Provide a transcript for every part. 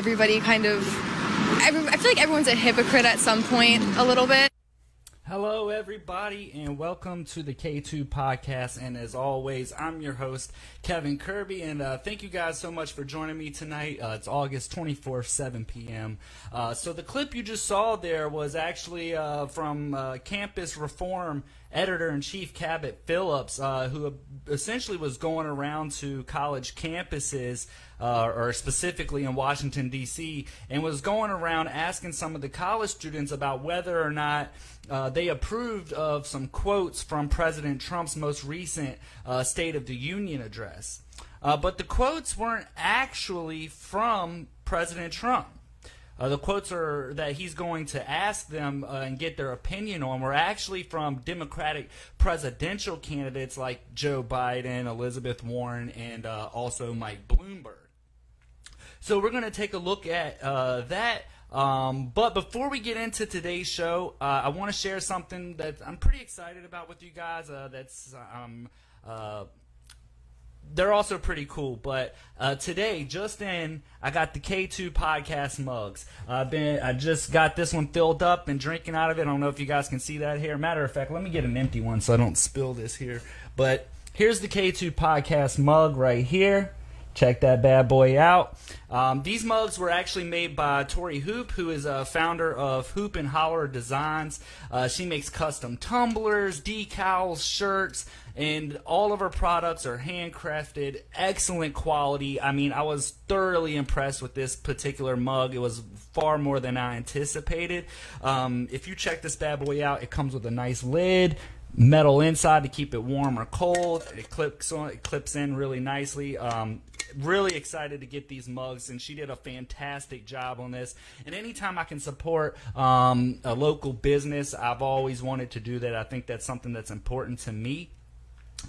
everybody kind of, every, I feel like everyone's a hypocrite at some point a little bit. Hello, everybody, and welcome to the K2 podcast. And as always, I'm your host, Kevin Kirby, and uh, thank you guys so much for joining me tonight. Uh, it's August 24th, 7 p.m. Uh, so, the clip you just saw there was actually uh, from uh, Campus Reform editor in chief Cabot Phillips, uh, who essentially was going around to college campuses, uh, or specifically in Washington, D.C., and was going around asking some of the college students about whether or not uh, they approved of some quotes from President Trump's most recent uh, State of the Union address. Uh, but the quotes weren't actually from President Trump. Uh, the quotes are that he's going to ask them uh, and get their opinion on were actually from Democratic presidential candidates like Joe Biden, Elizabeth Warren, and uh, also Mike Bloomberg. So we're going to take a look at uh, that. Um, but before we get into today's show, uh, I want to share something that I'm pretty excited about with you guys. Uh, that's um, they're also pretty cool. But uh, today, just in, I got the K2 podcast mugs. I've been, I just got this one filled up and drinking out of it. I don't know if you guys can see that here. Matter of fact, let me get an empty one so I don't spill this here. But here's the K2 podcast mug right here. Check that bad boy out. Um, these mugs were actually made by Tori Hoop, who is a founder of Hoop and Holler Designs. Uh, she makes custom tumblers, decals, shirts, and all of her products are handcrafted, excellent quality. I mean, I was thoroughly impressed with this particular mug. It was far more than I anticipated. Um, if you check this bad boy out, it comes with a nice lid, metal inside to keep it warm or cold. It clips on, it clips in really nicely. Um, really excited to get these mugs, and she did a fantastic job on this. And anytime I can support um, a local business, I've always wanted to do that. I think that's something that's important to me.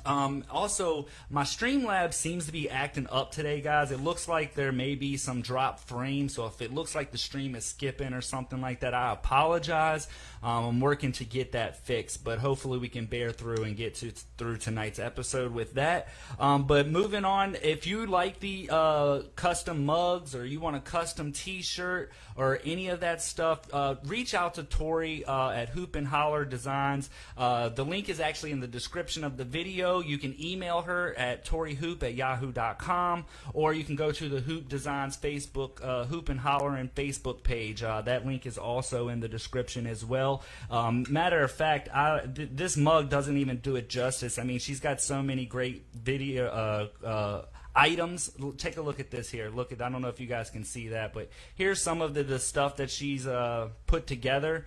Um, also, my Streamlabs seems to be acting up today, guys. It looks like there may be some drop frame, so if it looks like the stream is skipping or something like that, I apologize. Um, I'm working to get that fixed, but hopefully we can bear through and get to through tonight's episode with that. Um, but moving on, if you like the uh, custom mugs or you want a custom T-shirt or any of that stuff, uh, reach out to Tori uh, at Hoop and Holler Designs. Uh, the link is actually in the description of the video. You can email her at torihoop at yahoo.com or you can go to the Hoop Designs Facebook, uh, Hoop and Holler and Facebook page. Uh, that link is also in the description as well well. Um, matter of fact, I, th- this mug doesn't even do it justice. I mean, she's got so many great video. Uh, uh, items. Take a look at this here. Look at I don't know if you guys can see that, but here's some of the, the stuff that she's uh, put together.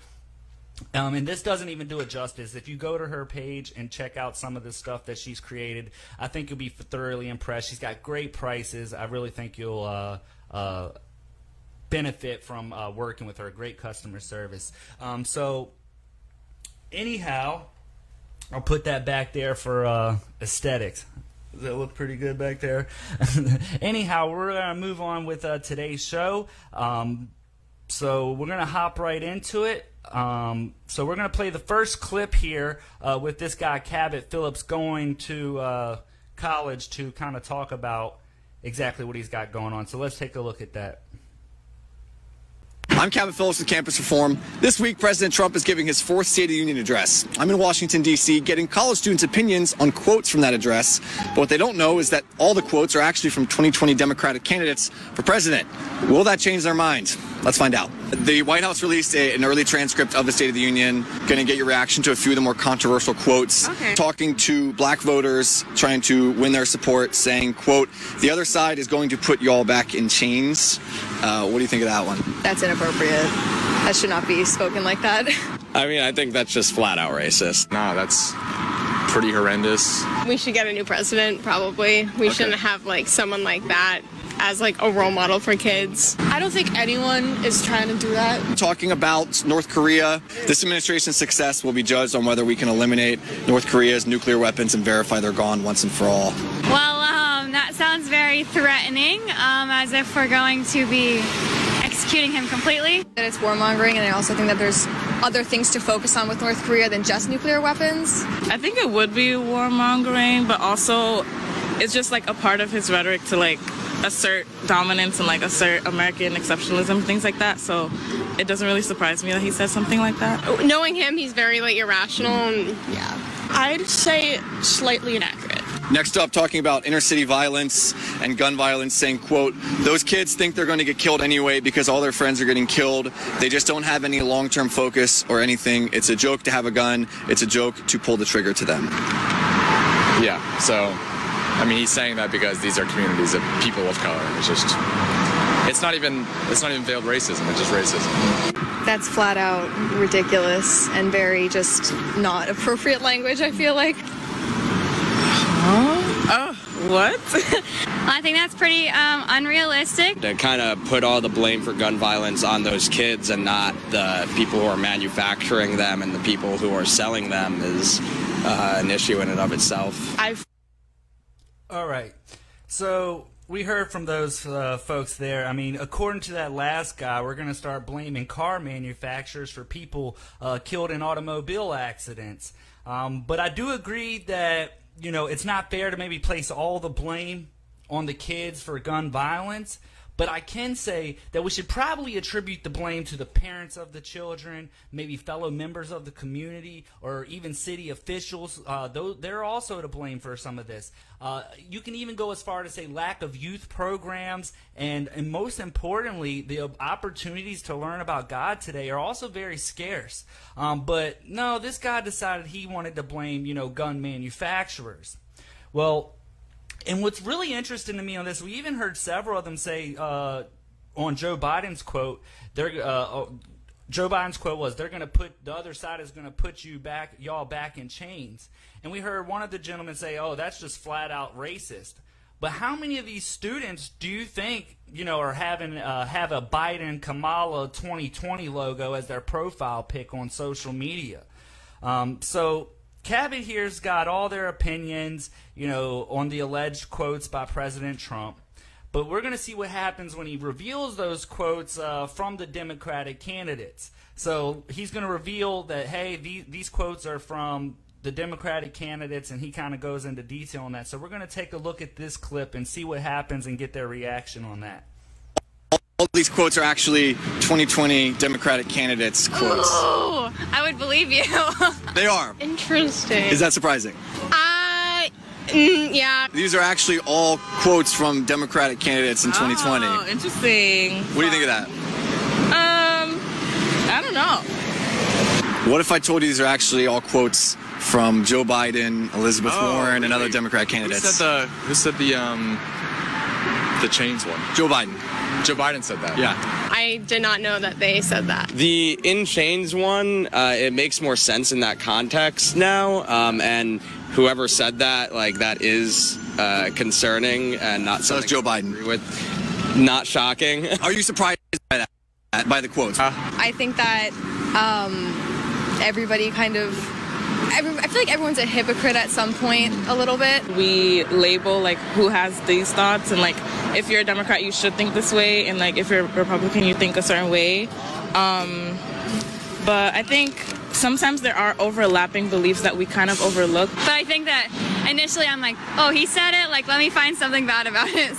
Um, and this doesn't even do it justice. If you go to her page and check out some of the stuff that she's created, I think you'll be thoroughly impressed. She's got great prices. I really think you'll uh, uh, benefit from uh, working with her. Great customer service. Um, so, anyhow, I'll put that back there for uh, aesthetics. Does that look pretty good back there? anyhow, we're going to move on with uh, today's show. Um, so, we're going to hop right into it. Um, so, we're going to play the first clip here uh, with this guy, Cabot Phillips, going to uh, college to kind of talk about exactly what he's got going on. So, let's take a look at that. I'm Cabot Phillips with Campus Reform. This week, President Trump is giving his fourth State of the Union address. I'm in Washington, D.C., getting college students' opinions on quotes from that address. But what they don't know is that all the quotes are actually from 2020 Democratic candidates for president. Will that change their minds? Let's find out. The White House released a, an early transcript of the State of the Union. Going to get your reaction to a few of the more controversial quotes. Okay. Talking to black voters, trying to win their support, saying, quote, the other side is going to put y'all back in chains. Uh, what do you think of that one? That's inappropriate. That should not be spoken like that. I mean, I think that's just flat out racist. Nah, that's pretty horrendous. We should get a new president, probably. We shouldn't have like someone like that as like a role model for kids. I don't think anyone is trying to do that. Talking about North Korea, this administration's success will be judged on whether we can eliminate North Korea's nuclear weapons and verify they're gone once and for all. Well, um, that sounds very threatening, um, as if we're going to be executing him completely. That it's warmongering, and I also think that there's other things to focus on with North Korea than just nuclear weapons. I think it would be warmongering, but also it's just like a part of his rhetoric to like assert dominance and like assert American exceptionalism, things like that. So it doesn't really surprise me that he says something like that. Knowing him, he's very like irrational and yeah. I'd say slightly inaccurate. Next up, talking about inner city violence and gun violence, saying, quote, those kids think they're going to get killed anyway because all their friends are getting killed. They just don't have any long term focus or anything. It's a joke to have a gun, it's a joke to pull the trigger to them. Yeah, so, I mean, he's saying that because these are communities of people of color. It's just, it's not even, it's not even veiled racism, it's just racism. That's flat out ridiculous and very just not appropriate language, I feel like. Oh, what? I think that's pretty um, unrealistic. to kind of put all the blame for gun violence on those kids and not the people who are manufacturing them and the people who are selling them is uh, an issue in and of itself. I've All right. So we heard from those uh, folks there. I mean, according to that last guy, we're going to start blaming car manufacturers for people uh, killed in automobile accidents. Um, but I do agree that you know it's not fair to maybe place all the blame on the kids for gun violence. But I can say that we should probably attribute the blame to the parents of the children, maybe fellow members of the community, or even city officials. Uh, they're also to blame for some of this. Uh, you can even go as far to say lack of youth programs, and, and most importantly, the opportunities to learn about God today are also very scarce. Um, but no, this guy decided he wanted to blame, you know, gun manufacturers. Well, and what's really interesting to me on this, we even heard several of them say uh, on Joe Biden's quote, they're. Uh, oh, Joe Biden's quote was, "They're going to put the other side is going to put you back, y'all back in chains." And we heard one of the gentlemen say, "Oh, that's just flat out racist." But how many of these students do you think you know are having uh, have a Biden Kamala 2020 logo as their profile pic on social media? Um, so Cabot here's got all their opinions, you know, on the alleged quotes by President Trump. But we're going to see what happens when he reveals those quotes uh, from the Democratic candidates. So he's going to reveal that, hey, these, these quotes are from the Democratic candidates, and he kind of goes into detail on that. So we're going to take a look at this clip and see what happens and get their reaction on that. All these quotes are actually 2020 Democratic candidates' quotes. Oh, I would believe you. They are. Interesting. Is that surprising? Uh, mm, yeah. These are actually all quotes from Democratic candidates in 2020. Oh, interesting. What do you think of that? Um, I don't know. What if I told you these are actually all quotes from Joe Biden, Elizabeth Oh, Warren, and other Democrat Democratic Who candidates? said the, who said the, um, the chains one? Joe Biden. Joe Biden said that. Yeah. I did not know that they said that. The In Chains one, uh, it makes more sense in that context now. Um, and whoever said that, like, that is uh, concerning and not So is something Joe Biden. with. Not shocking. Are you surprised by that? By the quotes? I think that um, everybody kind of. Every, I feel like everyone's a hypocrite at some point, a little bit. We label like who has these thoughts, and like if you're a Democrat, you should think this way, and like if you're a Republican, you think a certain way. Um, but I think sometimes there are overlapping beliefs that we kind of overlook. but I think that initially I'm like, oh, he said it. Like, let me find something bad about it.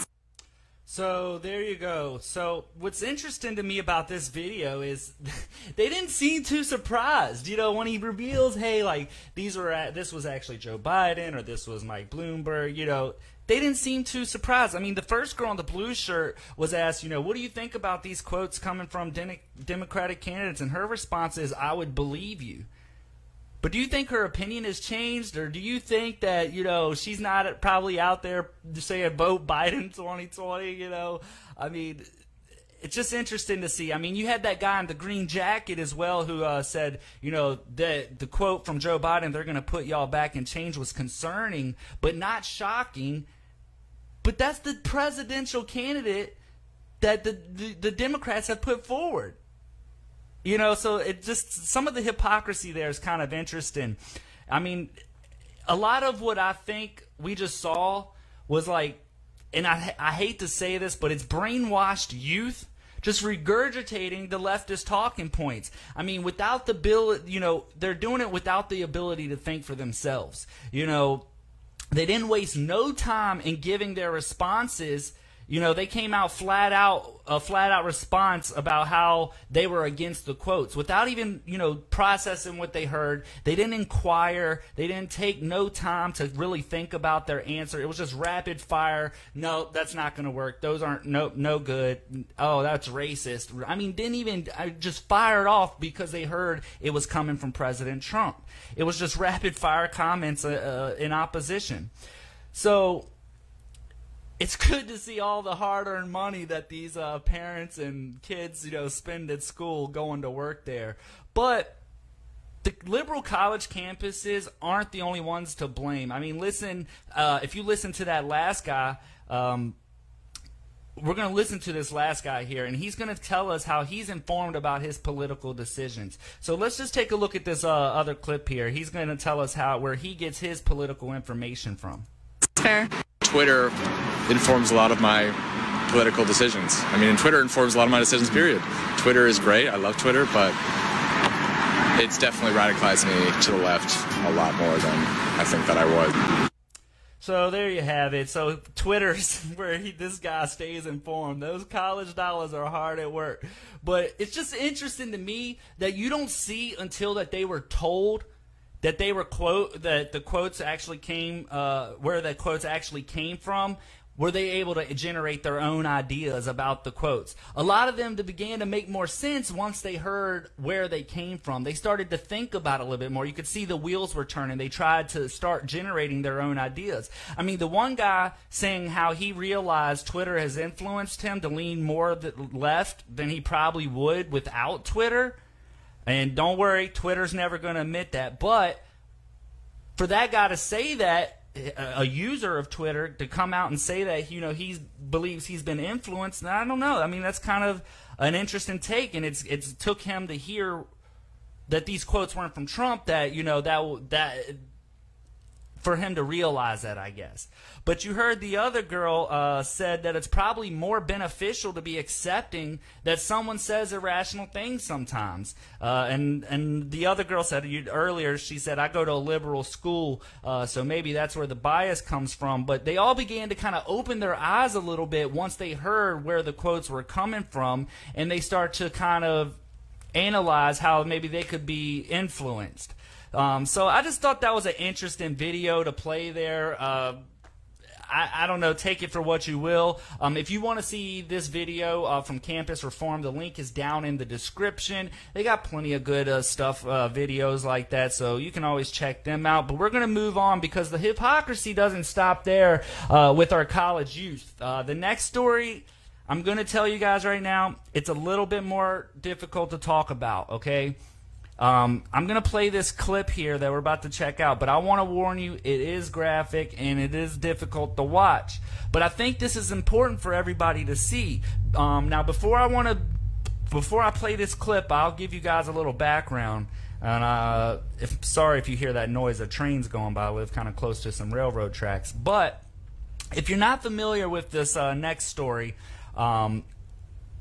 So there you go. So what's interesting to me about this video is they didn't seem too surprised. You know, when he reveals, hey, like these were this was actually Joe Biden or this was Mike Bloomberg. You know, they didn't seem too surprised. I mean, the first girl in the blue shirt was asked, you know, what do you think about these quotes coming from Democratic candidates? And her response is, I would believe you. But do you think her opinion has changed, or do you think that you know she's not probably out there saying vote Biden 2020? You know, I mean, it's just interesting to see. I mean, you had that guy in the green jacket as well who uh, said, you know, that the quote from Joe Biden, "They're going to put y'all back in change," was concerning, but not shocking. But that's the presidential candidate that the, the, the Democrats have put forward. You know, so it just some of the hypocrisy there is kind of interesting. I mean, a lot of what I think we just saw was like, and I I hate to say this, but it's brainwashed youth just regurgitating the leftist talking points. I mean, without the bill, you know, they're doing it without the ability to think for themselves. You know, they didn't waste no time in giving their responses You know, they came out flat out, a flat out response about how they were against the quotes without even, you know, processing what they heard. They didn't inquire. They didn't take no time to really think about their answer. It was just rapid fire. No, that's not going to work. Those aren't no no good. Oh, that's racist. I mean, didn't even I just fired off because they heard it was coming from President Trump. It was just rapid fire comments uh, uh, in opposition. So it's good to see all the hard-earned money that these uh, parents and kids, you know, spend at school going to work there. But the liberal college campuses aren't the only ones to blame. I mean, listen, uh, if you listen to that last guy, um, we're going to listen to this last guy here, and he's going to tell us how he's informed about his political decisions. So let's just take a look at this uh, other clip here. He's going to tell us how where he gets his political information from. Fair. Twitter informs a lot of my political decisions. I mean, Twitter informs a lot of my decisions, mm-hmm. period. Twitter is great. I love Twitter, but it's definitely radicalized me to the left a lot more than I think that I was. So there you have it. So Twitter's where he, this guy stays informed. Those college dollars are hard at work. But it's just interesting to me that you don't see until that they were told that they were quote that the quotes actually came uh, where the quotes actually came from were they able to generate their own ideas about the quotes? A lot of them began to make more sense once they heard where they came from. They started to think about it a little bit more. You could see the wheels were turning. They tried to start generating their own ideas. I mean the one guy saying how he realized twitter has influenced him to lean more left than he probably would without twitter and don't worry, Twitter's never going to admit that. But for that guy to say that, a user of Twitter to come out and say that you know he believes he's been influenced. I don't know. I mean, that's kind of an interesting take, and it's it's took him to hear that these quotes weren't from Trump. That you know that that for him to realize that, I guess. But you heard the other girl uh, said that it's probably more beneficial to be accepting that someone says irrational things sometimes. Uh, and and the other girl said earlier, she said, I go to a liberal school, uh, so maybe that's where the bias comes from. But they all began to kind of open their eyes a little bit once they heard where the quotes were coming from, and they start to kind of analyze how maybe they could be influenced. Um, so I just thought that was an interesting video to play there. Uh, I, I, don't know. Take it for what you will. Um, if you want to see this video uh, from Campus Reform, the link is down in the description. They got plenty of good uh, stuff, uh, videos like that, so you can always check them out. But we're going to move on because the hypocrisy doesn't stop there uh, with our college youth. Uh, the next story. I'm going to tell you guys right now, it's a little bit more difficult to talk about, okay? Um, I'm going to play this clip here that we're about to check out, but I want to warn you it is graphic and it is difficult to watch. But I think this is important for everybody to see. Um, now, before I want to, before I play this clip, I'll give you guys a little background. And uh, if, sorry if you hear that noise, a train's going by. I live kind of close to some railroad tracks. But if you're not familiar with this uh, next story, um,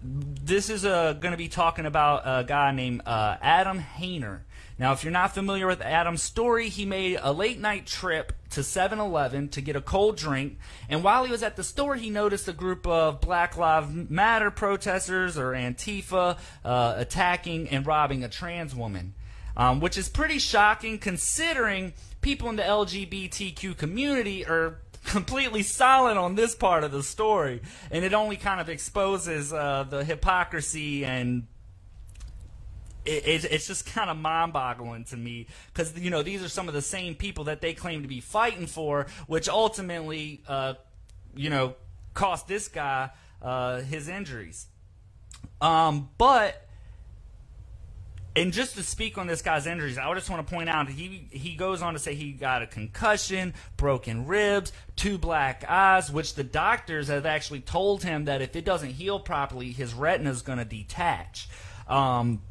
this is uh, going to be talking about a guy named uh, Adam Haner. Now, if you're not familiar with Adam's story, he made a late night trip to 7 Eleven to get a cold drink. And while he was at the store, he noticed a group of Black Lives Matter protesters or Antifa uh, attacking and robbing a trans woman. Um, which is pretty shocking considering people in the LGBTQ community are completely silent on this part of the story, and it only kind of exposes uh, the hypocrisy and it, it's just kind of mind-boggling to me because you know these are some of the same people that they claim to be fighting for, which ultimately, uh, you know, cost this guy uh, his injuries. Um, but and just to speak on this guy's injuries, I just want to point out he he goes on to say he got a concussion, broken ribs, two black eyes, which the doctors have actually told him that if it doesn't heal properly, his retina is going to detach. Um,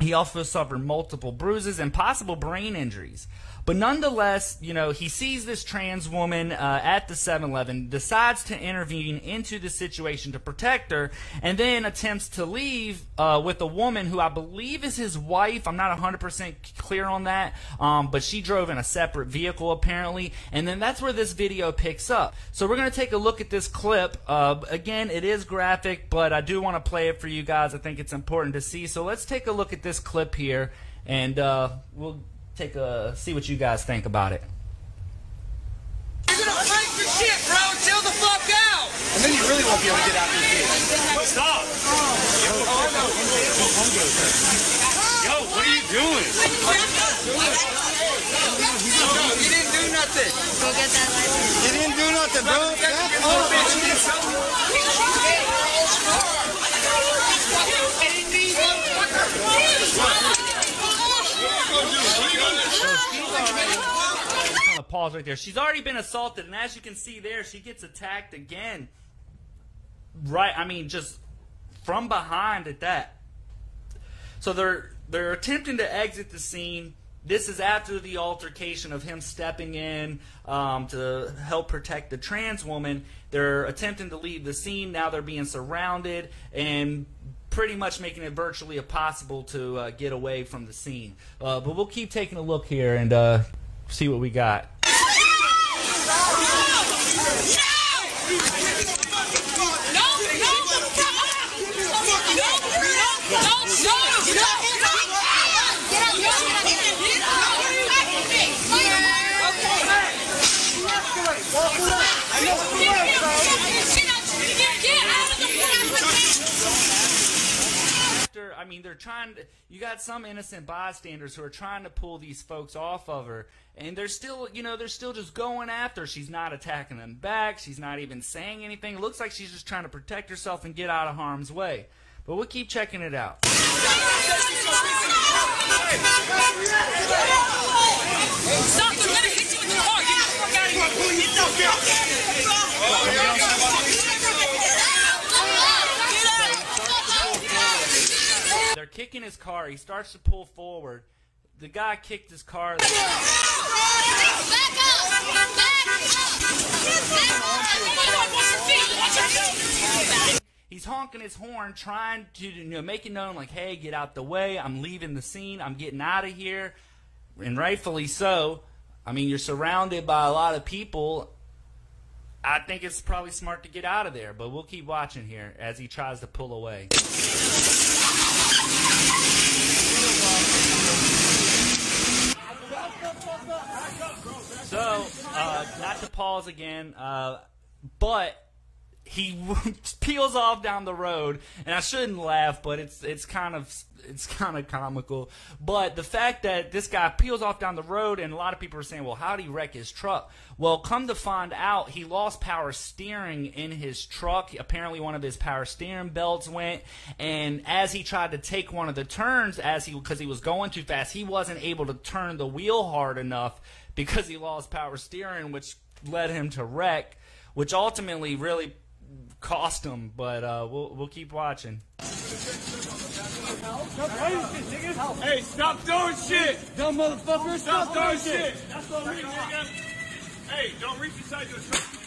He also suffered multiple bruises and possible brain injuries. But nonetheless, you know, he sees this trans woman uh, at the 7 Eleven, decides to intervene into the situation to protect her, and then attempts to leave uh, with a woman who I believe is his wife. I'm not 100% clear on that, um, but she drove in a separate vehicle apparently. And then that's where this video picks up. So we're going to take a look at this clip. Uh, again, it is graphic, but I do want to play it for you guys. I think it's important to see. So let's take a look at this clip here, and uh, we'll take a see what you guys think about it. You're gonna break your shit, bro. Chill the fuck out. And then you really won't be able to get out of your seat. Stop. Oh, Yo, what are you doing? You didn't do nothing. Go get that license. You didn't do nothing, bro. Back up. I'm pause right there. She's already been assaulted, and as you can see there, she gets attacked again. Right, I mean, just from behind at that. So they're they're attempting to exit the scene. This is after the altercation of him stepping in um, to help protect the trans woman. They're attempting to leave the scene. Now they're being surrounded and pretty much making it virtually impossible to uh, get away from the scene. Uh, but we'll keep taking a look here and uh, see what we got. I mean, they're trying to. You got some innocent bystanders who are trying to pull these folks off of her, and they're still, you know, they're still just going after. She's not attacking them back. She's not even saying anything. It looks like she's just trying to protect herself and get out of harm's way. But we'll keep checking it out. Stop! They're gonna hit you with the car. Get the fuck out of here. Get the They're his car. He starts to pull forward. The guy kicked his car. He's honking his horn, trying to you know make it known like, "Hey, get out the way! I'm leaving the scene. I'm getting out of here." And rightfully so. I mean, you're surrounded by a lot of people. I think it's probably smart to get out of there, but we'll keep watching here as he tries to pull away. So, uh, not to pause again, uh, but he peels off down the road, and I shouldn't laugh, but it's it's kind of it's kind of comical. But the fact that this guy peels off down the road, and a lot of people are saying, "Well, how did he wreck his truck?" Well, come to find out, he lost power steering in his truck. Apparently, one of his power steering belts went, and as he tried to take one of the turns, as he because he was going too fast, he wasn't able to turn the wheel hard enough because he lost power steering, which led him to wreck, which ultimately really cost him. But uh, we'll we'll keep watching. Hey, stop doing shit! Dumb motherfucker, stop, doing shit! That's what we. Hey, don't reach inside your truck.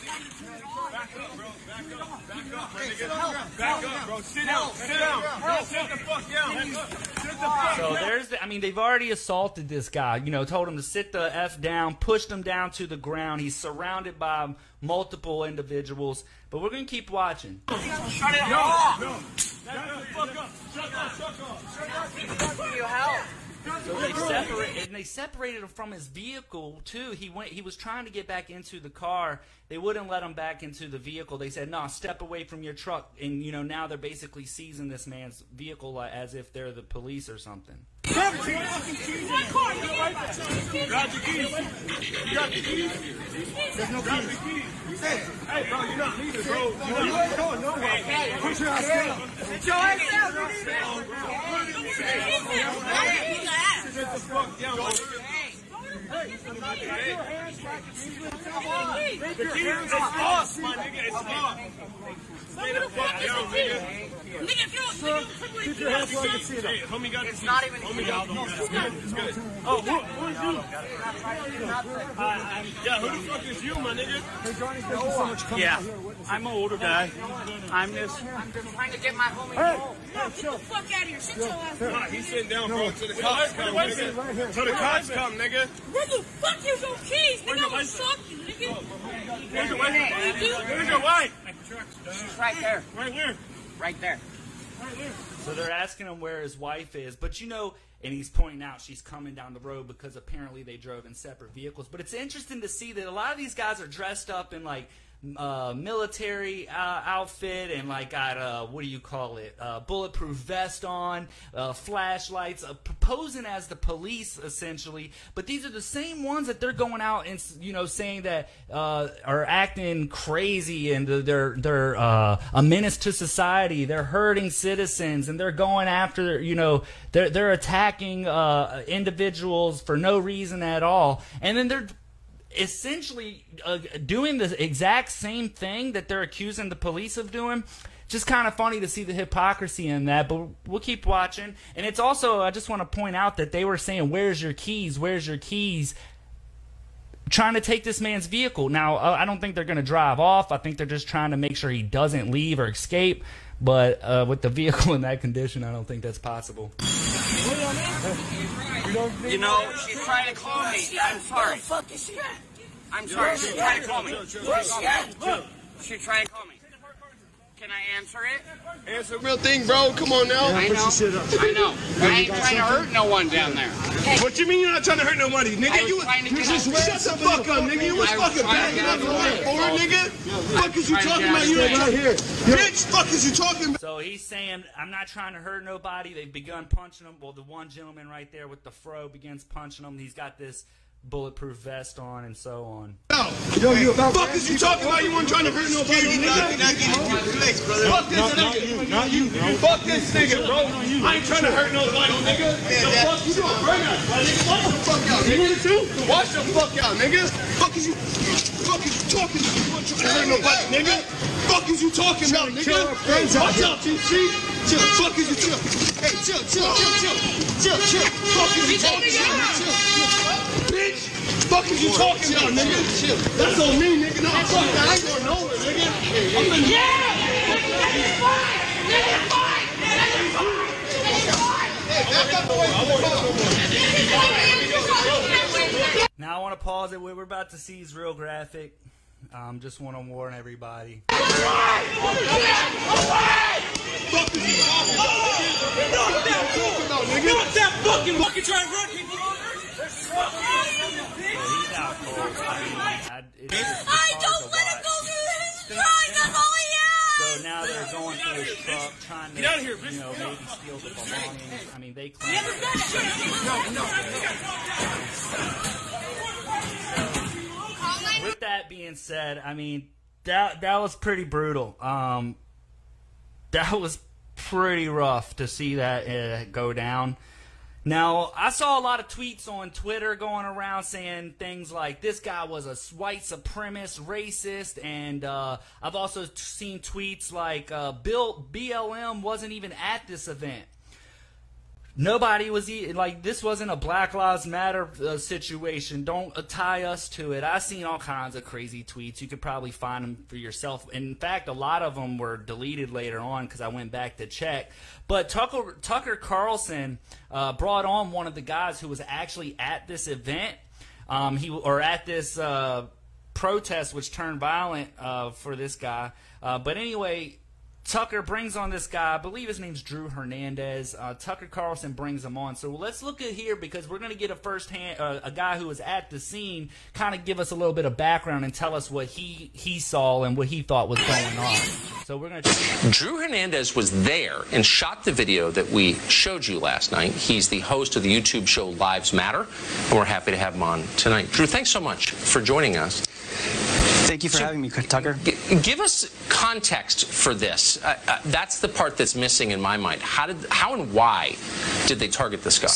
So there's, the, I mean, they've already assaulted this guy. You know, told him to sit the f down, pushed him down to the ground. He's surrounded by multiple individuals, but we're gonna keep watching. Shut it off! No. Back the fuck up. Shut up. Shut up. Shut up. So they separated, and they separated him from his vehicle too. He went, he was trying to get back into the car. They wouldn't let him back into the vehicle. They said, "No, step away from your truck." And you know, now they're basically seizing this man's vehicle uh, as if they're the police or something. Grab keys. Grab keys. The keys. There's no keys. Hey, bro, you're not leaving, bro. You're not going nowhere. Put your ass down. Sit your ass down. Sit the fuck down, bro. The key is off, my nigga. It's off. Stay the fuck down, nigga. Nigga, if you don't, nigga, Keep your hands where I can see them. Hey, homie got It's the not keys. even Homie got No, the it's keys. good. It's good. Oh, who, who is you? Yeah, who the fuck is you, my nigga? Hey, Johnny, thank you so much coming Yeah. out here. I'm an older guy. I'm this. I'm just trying to get my homie Hey, home. hey, Get the fuck out of here. Sit your ass Nah, down. he's sitting down, No, bro. Till the cops come, nigga. right. Till the cops come, nigga. Where the fuck is your keys? Nigga, I'm gonna suck you, nigga. Where's your wife? Where's your wife? She's right there. Right where? Right there. So they're asking him where his wife is, but you know, and he's pointing out she's coming down the road because apparently they drove in separate vehicles. But it's interesting to see that a lot of these guys are dressed up in like uh, military uh, outfit and like got uh, what do you call it, bulletproof vest on, uh, flashlights, uh, posing as the police essentially. But these are the same ones that they're going out and you know saying that uh, are acting crazy and they're they're a menace to society. They're hurting citizens and they're going after you know they're they're attacking individuals for no reason at all. And then they're essentially uh, doing the exact same thing that they're accusing the police of doing. Just kind of funny to see the hypocrisy in that, but we'll keep watching. And it's also, I just want to point out that they were saying, Where's your keys? Where's your keys? Trying to take this man's vehicle. Now, uh, I don't think they're going to drive off. I think they're just trying to make sure he doesn't leave or escape. But uh, with the vehicle in that condition, I don't think that's possible. You know, she's trying to call me. I'm sorry. I'm sorry. She's trying to call me. She's trying to call me. She's trying to call me. Can I answer it? Answer the real thing, bro. Come on now. I know. I know. I ain't trying to hurt no one down there. What you mean you're not trying to hurt nobody, nigga? You, trying to you just shut the fuck up, nigga. You was was fucking trying to backing get up out on of that the nigga. Fuck is you talking about? You ain't way. trying Bitch, fuck is you talking about? So he's saying, I'm not trying to hurt nobody. They've begun punching him. Well, the one gentleman right there with the fro begins punching him. He's got this bulletproof vest on and so on. Yo, you about fuck is you talking about? You weren't trying to hurt nobody, nigga. Fuck this nigga. Not you, bro. Fuck this nigga, bro. I ain't trying to hurt nobody, nigga. The fuck you doing, bro? Watch the fuck out, nigga. Watch the fuck out, nigga. Fuck is you? Fuck is you talking? You weren't trying to hurt nobody, nigga. Fuck is you talking about, nigga? Watch out, TC. Chill. Fuck is you chill? Hey, chill, chill, chill, chill, chill, chill. Fuck is you talking about? Chill, chill. Bitch. Fuck is you talking about, nigga? Chill. That's on me, nigga. No, fuck that. I ain't going nowhere, nigga. I'm in Now I want to pause it. What we're about to see is real graphic. Um, just want to warn everybody. Not that fucking fucking trying to run people He's out cold. I mean, I, it's, it's I hard don't let him go through his trying. That's all he has. So now they're going through his truck, trying to, Get out of here, you know, maybe steal the belongings. I mean, they claim. With that being said, I mean, that that was pretty brutal. Um, that was pretty rough to see that uh, go down. Now, I saw a lot of tweets on Twitter going around saying things like this guy was a white supremacist, racist, and uh, I've also seen tweets like uh, Bill BLM wasn't even at this event. Nobody was e- like this wasn't a Black Lives Matter uh, situation. Don't uh, tie us to it. I've seen all kinds of crazy tweets. You could probably find them for yourself. In fact, a lot of them were deleted later on because I went back to check. But Tucker Tucker Carlson uh, brought on one of the guys who was actually at this event. Um, he or at this uh, protest, which turned violent uh, for this guy. Uh, but anyway, Tucker brings on this guy. I believe his name's Drew Hernandez. Uh, Tucker Carlson brings him on. So let's look at here because we're going to get a first hand, uh, a guy who was at the scene, kind of give us a little bit of background and tell us what he he saw and what he thought was going on. So we're going to. Drew Hernandez was there and shot the video that we showed you last night. He's the host of the YouTube show Lives Matter, and we're happy to have him on tonight. Drew, thanks so much for joining us. Thank you for having me, Tucker. G- give us context for this. Uh, uh, that's the part that's missing in my mind. How did, how and why did they target this guy?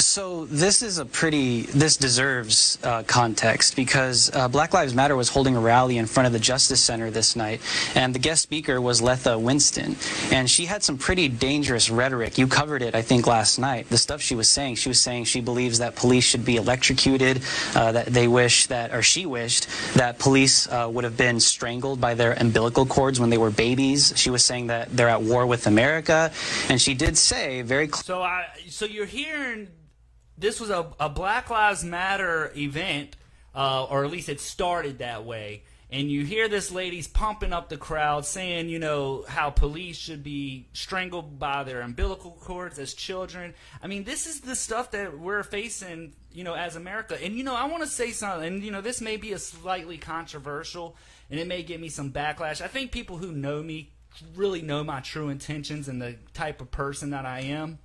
So this is a pretty. This deserves uh, context because uh, Black Lives Matter was holding a rally in front of the Justice Center this night, and the guest speaker was Letha Winston, and she had some pretty dangerous rhetoric. You covered it, I think, last night. The stuff she was saying. She was saying she believes that police should be electrocuted, uh, that they wish that, or she wished that police uh, would have been strangled by their umbilical cords when they were babies. She was saying that they're at war with America, and she did say very. So I, so you're hearing this was a, a Black Lives Matter event, uh, or at least it started that way. And you hear this lady's pumping up the crowd, saying, you know, how police should be strangled by their umbilical cords as children. I mean, this is the stuff that we're facing, you know, as America. And, you know, I want to say something, and, you know, this may be a slightly controversial, and it may get me some backlash. I think people who know me really know my true intentions and the type of person that I am.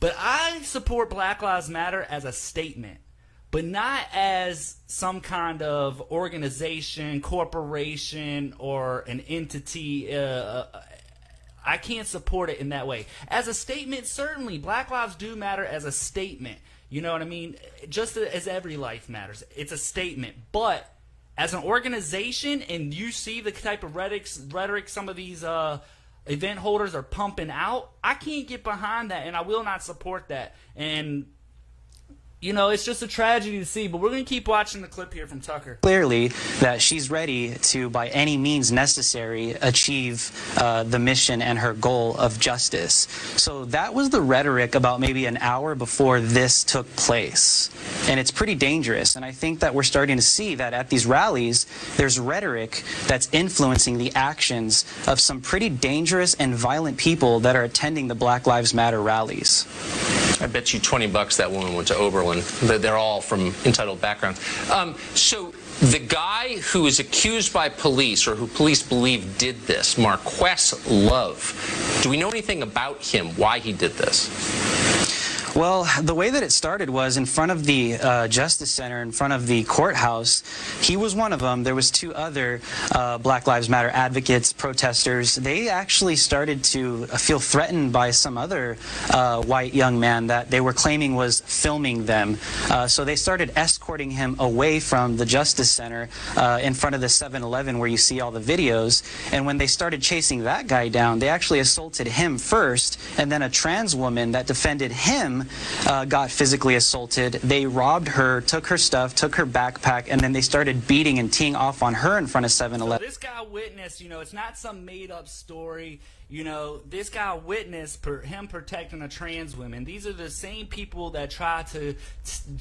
But I support Black Lives Matter as a statement, but not as some kind of organization, corporation, or an entity. Uh, I can't support it in that way. As a statement, certainly, Black Lives do matter as a statement. You know what I mean? Just as every life matters. It's a statement. But as an organization, and you see the type of rhetoric, rhetoric some of these uh, event holders are pumping out, I can't get behind that, and I will not support that. And you know, it's just a tragedy to see, but we're going to keep watching the clip here from Tucker. Clearly, that she's ready to, by any means necessary, achieve uh, the mission and her goal of justice. So that was the rhetoric about maybe an hour before this took place. And it's pretty dangerous. And I think that we're starting to see that at these rallies, there's rhetoric that's influencing the actions of some pretty dangerous and violent people that are attending the Black Lives Matter rallies. I bet you 20 bucks that woman went to Oberlin. And they're all from entitled backgrounds. Um, so the guy who is accused by police or who police believe did this, Marquise Love, do we know anything about him, why he did this? Well, the way that it started was in front of the uh, Justice Center, in front of the courthouse. He was one of them. There was two other uh, Black Lives Matter advocates, protesters. They actually started to feel threatened by some other uh, white young man that they were claiming was filming them. Uh, so they started escorting him away from the Justice Center uh, in front of the 7-Eleven where you see all the videos. And when they started chasing that guy down, they actually assaulted him first, and then a trans woman that defended him uh, got physically assaulted. They robbed her, took her stuff, took her backpack, and then they started beating and teeing off on her in front of 7 So Eleven. this guy witnessed, you know, it's not some made up story. You know, this guy witnessed per, him protecting a trans woman. These are the same people that try to t-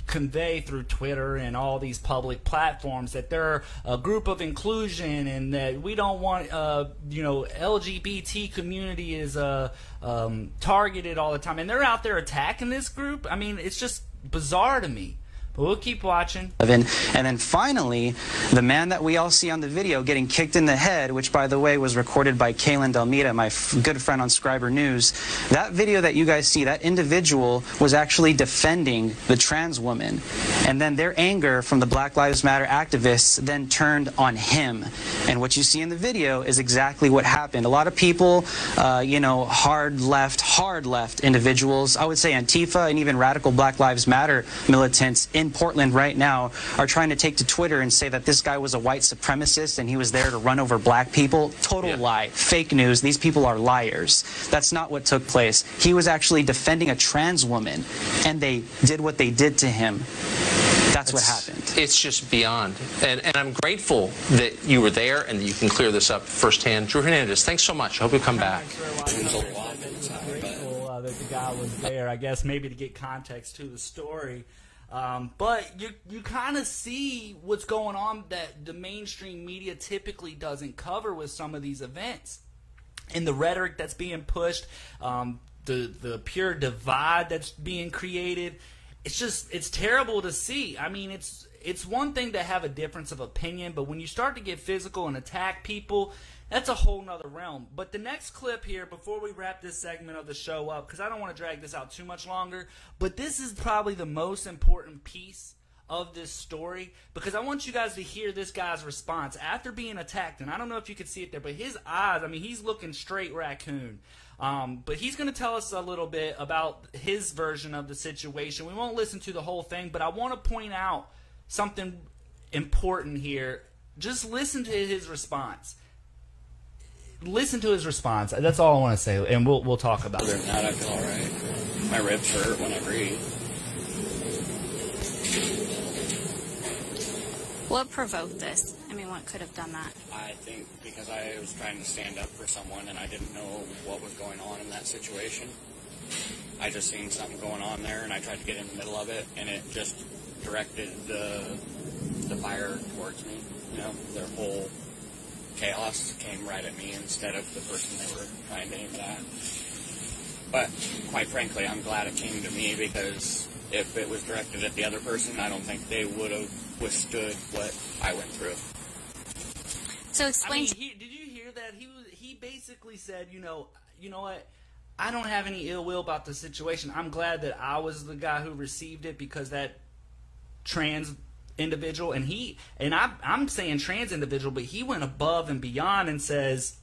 convey through Twitter and all these public platforms that they're a group of inclusion and that we don't want, uh, you know, LGBT community is uh, um, targeted all the time. And they're out there attacking this group. I mean, it's just bizarre to me. But we'll keep watching. And then finally, the man that we all see on the video getting kicked in the head, which by the way was recorded by Kalen D'Almeida, my good friend on Scriber News. That video that you guys see, that individual was actually defending the trans woman. And then their anger from the Black Lives Matter activists then turned on him. And what you see in the video is exactly what happened. A lot of people, uh, you know, hard left, hard left individuals, I would say Antifa and even radical Black Lives Matter militants in Portland right now are trying to take to Twitter and say that this guy was a white supremacist and he was there to run over black people. Total lie. Fake news. These people are liars. That's not what took place. He was actually defending a trans woman and they did what they did to him. That's what happened. It's just beyond. And, and I'm grateful that you were there and that you can clear this up firsthand. Drew Hernandez, thanks so much. I hope you come back. I'm grateful uh, that the guy was there. I guess maybe to get context to the story. Um, but you you kind of see what's going on that the mainstream media typically doesn't cover with some of these events, and the rhetoric that's being pushed, um, the the pure divide that's being created. It's just it's terrible to see. I mean, it's it's one thing to have a difference of opinion, but when you start to get physical and attack people, that's a whole nother realm. But the next clip here, before we wrap this segment of the show up, because I don't want to drag this out too much longer, but this is probably the most important piece of this story because I want you guys to hear this guy's response after being attacked. And I don't know if you can see it there, but his eyes, I mean, he's looking straight raccoon. Um, but he's going to tell us a little bit about his version of the situation. We won't listen to the whole thing, but I want to point out something important here. Just listen to his response. Listen to his response. That's all I want to say, and we'll we'll talk about Other it. than that, I feel alright. My ribs hurt when I breathe. What provoked this? I mean, what could have done that? I think because I was trying to stand up for someone and I didn't know what was going on in that situation. I just seen something going on there and I tried to get in the middle of it and it just directed the the fire towards me. You know, their whole chaos came right at me instead of the person they were trying to aim it at. But quite frankly, I'm glad it came to me because if it was directed at the other person, I don't think they would have withstood what I went through. So I explain. mean, he, did you hear that? He was he basically said, you know, you know what? I don't have any ill will about the situation. I'm glad that I was the guy who received it because that trans individual and he and I I'm saying trans individual, but he went above and beyond and says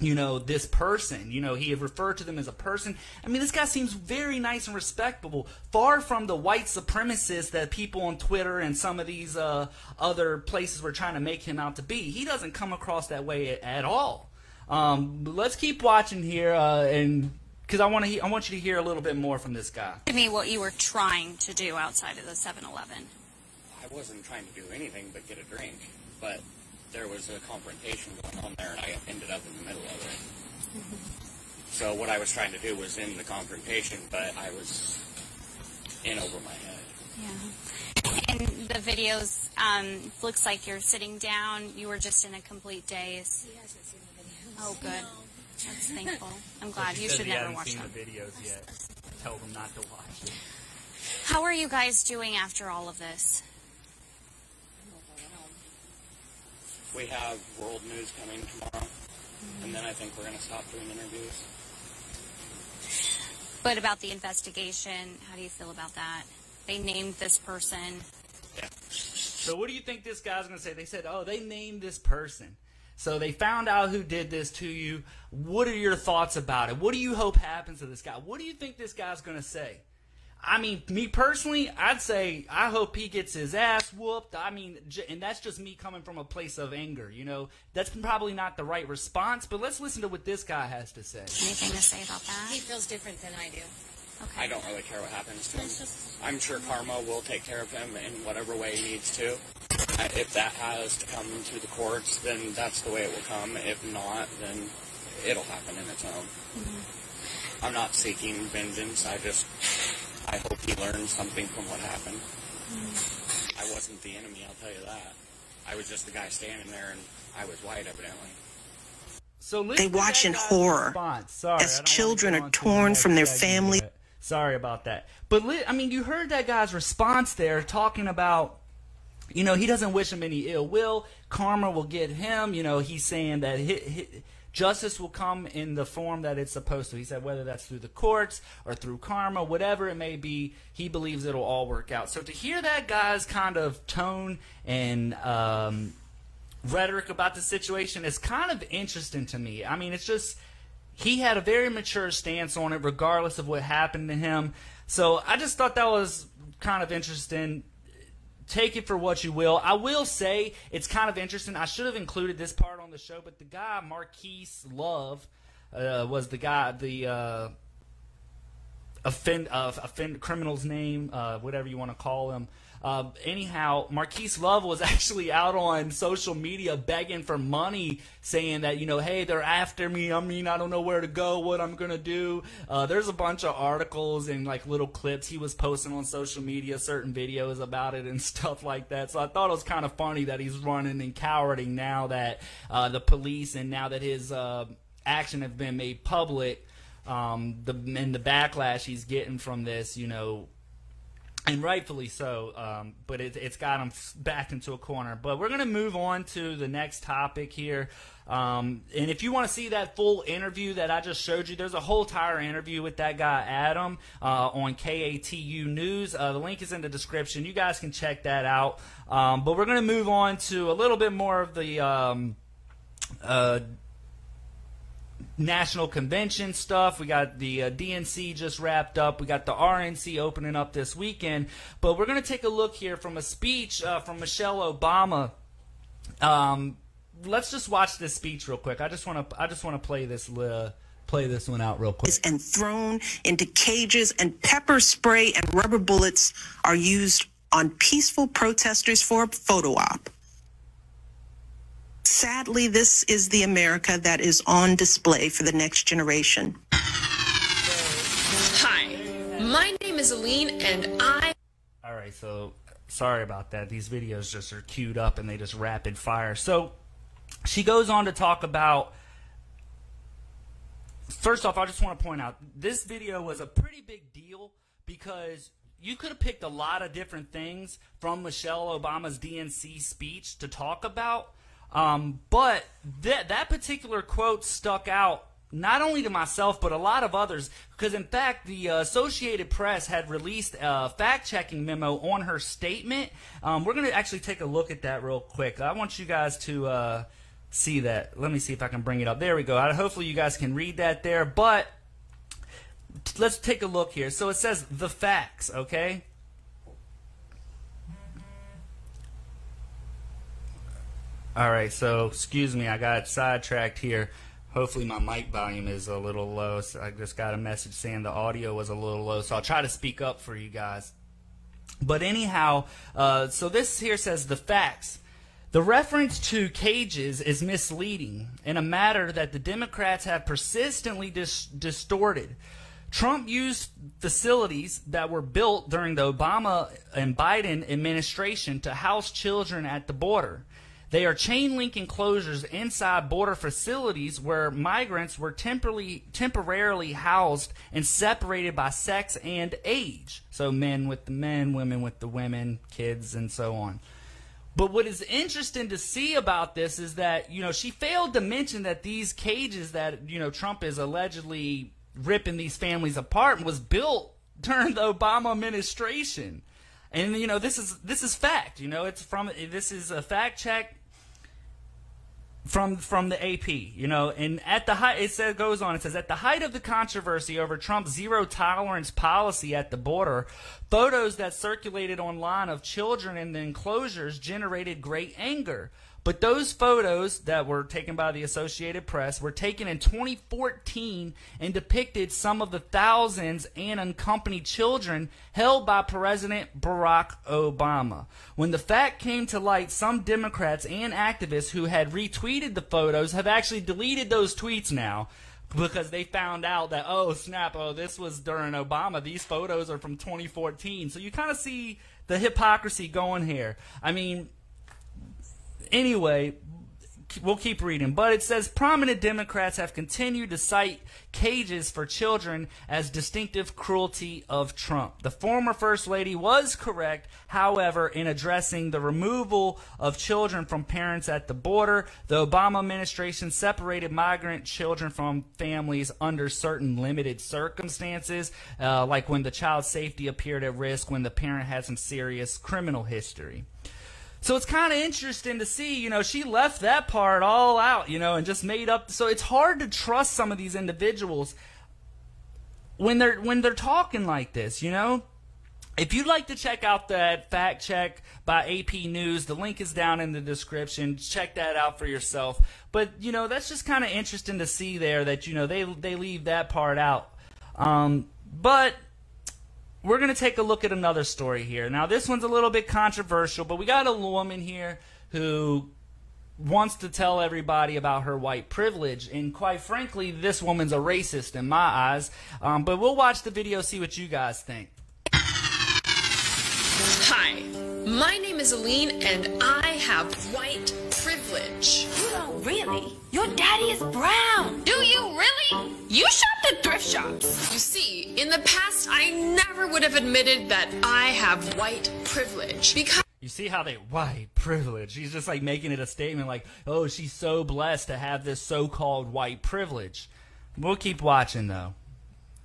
you know, this person. You know, he had referred to them as a person. I mean, this guy seems very nice and respectable, far from the white supremacist that people on Twitter and some of these uh, other places were trying to make him out to be. He doesn't come across that way at, all. Um, let's keep watching here, uh, and because I want to, I want you to hear a little bit more from this guy. me what you were trying to do outside of the 7-Eleven. I wasn't trying to do anything but get a drink, but there was a confrontation going on there, and I ended up in the middle of it. So what I was trying to do was end the confrontation, but I was in over my head. Yeah. In the videos, um, looks like you're sitting down. You were just in a complete daze. He hasn't seen the videos. Oh, good. That's thankful. I'm glad. He You should never watch seen them. the videos yet. Tell them not to watch it. How are you guys doing after all of this? We have world news coming tomorrow, and then I think we're going to stop doing interviews. But about the investigation, how do you feel about that? They named this person. Yeah. So what do you think this guy's going to say? They said, "Oh, they named this person." So they found out who did this to you. What are your thoughts about it? What do you hope happens to this guy? What do you think this guy's going to say? I mean, me personally, I'd say I hope he gets his ass whooped. I mean, and that's just me coming from a place of anger. You know, that's probably not the right response. But let's listen to what this guy has to say. Anything to say about that? He feels different than I do. Okay. I don't really care what happens to him. I'm sure karma will take care of him in whatever way he needs to. If that has to come to the courts, then that's the way it will come. If not, then it'll happen in its own. Mm-hmm. I'm not seeking vengeance. I just, I hope he learned something from what happened. I wasn't the enemy, I'll tell you that. I was just the guy standing there, and I was white, evidently. So They watch in horror. Sorry, as don't wanna children are on to the torn from their segment, family. Sorry about that. But li- I mean, you heard that guy's response there, talking about. You know, he doesn't wish him any ill will. Karma will get him. You know, he's saying that hi hi justice will come in the form that it's supposed to. He said whether that's through the courts or through karma, whatever it may be, he believes it'll all work out. So to hear that guy's kind of tone and um, rhetoric about the situation is kind of interesting to me. I mean, it's just he had a very mature stance on it, regardless of what happened to him. So I just thought that was kind of interesting. Take it for what you will. I will say it's kind of interesting. I should have included this part on the show, but the guy Marquise Love uh, was the guy, the uh, offend, uh, offend criminal's name, uh, whatever you want to call him. Uh, anyhow, Marquise Love was actually out on social media begging for money, saying that you know, hey, they're after me. I mean, I don't know where to go, what I'm gonna do. Uh, there's a bunch of articles and like little clips he was posting on social media, certain videos about it and stuff like that. So I thought it was kind of funny that he's running and cowarding now that uh, the police and now that his uh, action have been made public. Um, the and the backlash he's getting from this, you know, and rightfully so. Um, but it, it's got him backed into a corner. But we're gonna move on to the next topic here. Um, and if you want to see that full interview that I just showed you, there's a whole entire interview with that guy Adam uh, on KATU News. Uh, the link is in the description. You guys can check that out. Um, but we're gonna move on to a little bit more of the. Um, uh, national convention stuff. We got the uh, DNC just wrapped up. We got the RNC opening up this weekend. But we're going to take a look here from a speech uh, from Michelle Obama. Um, let's just watch this speech real quick. I just want to I just want to play this uh, play this one out real quick. and thrown into cages and pepper spray and rubber bullets are used on peaceful protesters for a photo op. Sadly, this is the America that is on display for the next generation. Hi, my name is Aline, and I. All right, so sorry about that. These videos just are queued up and they just rapid fire. So she goes on to talk about. First off, I just want to point out this video was a pretty big deal because you could have picked a lot of different things from Michelle Obama's DNC speech to talk about. Um, but that that particular quote stuck out not only to myself but a lot of others because in fact the uh, Associated Press had released a fact-checking memo on her statement. Um, we're going to actually take a look at that real quick. I want you guys to uh, see that. Let me see if I can bring it up. There we go. Hopefully you guys can read that there. But let's take a look here. So it says the facts. Okay. All right, so excuse me, I got sidetracked here. Hopefully my mic volume is a little low. So I just got a message saying the audio was a little low, so I'll try to speak up for you guys. But anyhow, uh, so this here says the facts. The reference to cages is misleading in a matter that the Democrats have persistently dis- distorted. Trump used facilities that were built during the Obama and Biden administration to house children at the border. They are chain link enclosures inside border facilities where migrants were temporarily, temporarily housed and separated by sex and age. So men with the men, women with the women, kids, and so on. But what is interesting to see about this is that, you know, she failed to mention that these cages that, you know, Trump is allegedly ripping these families apart was built during the Obama administration. And you know, this is this is fact, you know, it's from this is a fact check from from the AP, you know, and at the height, it says goes on. It says at the height of the controversy over Trump's zero tolerance policy at the border, photos that circulated online of children in the enclosures generated great anger. But those photos that were taken by the Associated Press were taken in 2014 and depicted some of the thousands and unaccompanied children held by President Barack Obama. When the fact came to light, some Democrats and activists who had retweeted the photos have actually deleted those tweets now because they found out that oh snap oh this was during Obama. These photos are from 2014 so you kind of see the hypocrisy going here. I mean anyway, we'll keep reading. But it says prominent Democrats have continued to cite cages for children as distinctive cruelty of Trump. The former First Lady was correct, however, in addressing the removal of children from parents at the border. The Obama administration separated migrant children from families under certain limited circumstances, uh, like when the child's safety appeared at risk when the parent had some serious criminal history. So it's kind of interesting to see, you know, she left that part all out, you know, and just made up. So it's hard to trust some of these individuals when they're when they're talking like this, you know. If you'd like to check out that fact check by AP News, the link is down in the description. Check that out for yourself. But you know, that's just kind of interesting to see there that you know they they leave that part out. Um, but we're going to take a look at another story here. Now, this one's a little bit controversial, but we got a woman here who wants to tell everybody about her white privilege. And quite frankly, this woman's a racist in my eyes. Um, but we'll watch the video, see what you guys think. Hi, my name is Aline, and I have white privilege. You don't really. Your daddy is brown. Do you really? You shop the thrift shops. You see, in the past, I never would have admitted that I have white privilege because. You see how they white privilege. She's just like making it a statement like, "Oh, she's so blessed to have this so-called white privilege." We'll keep watching though.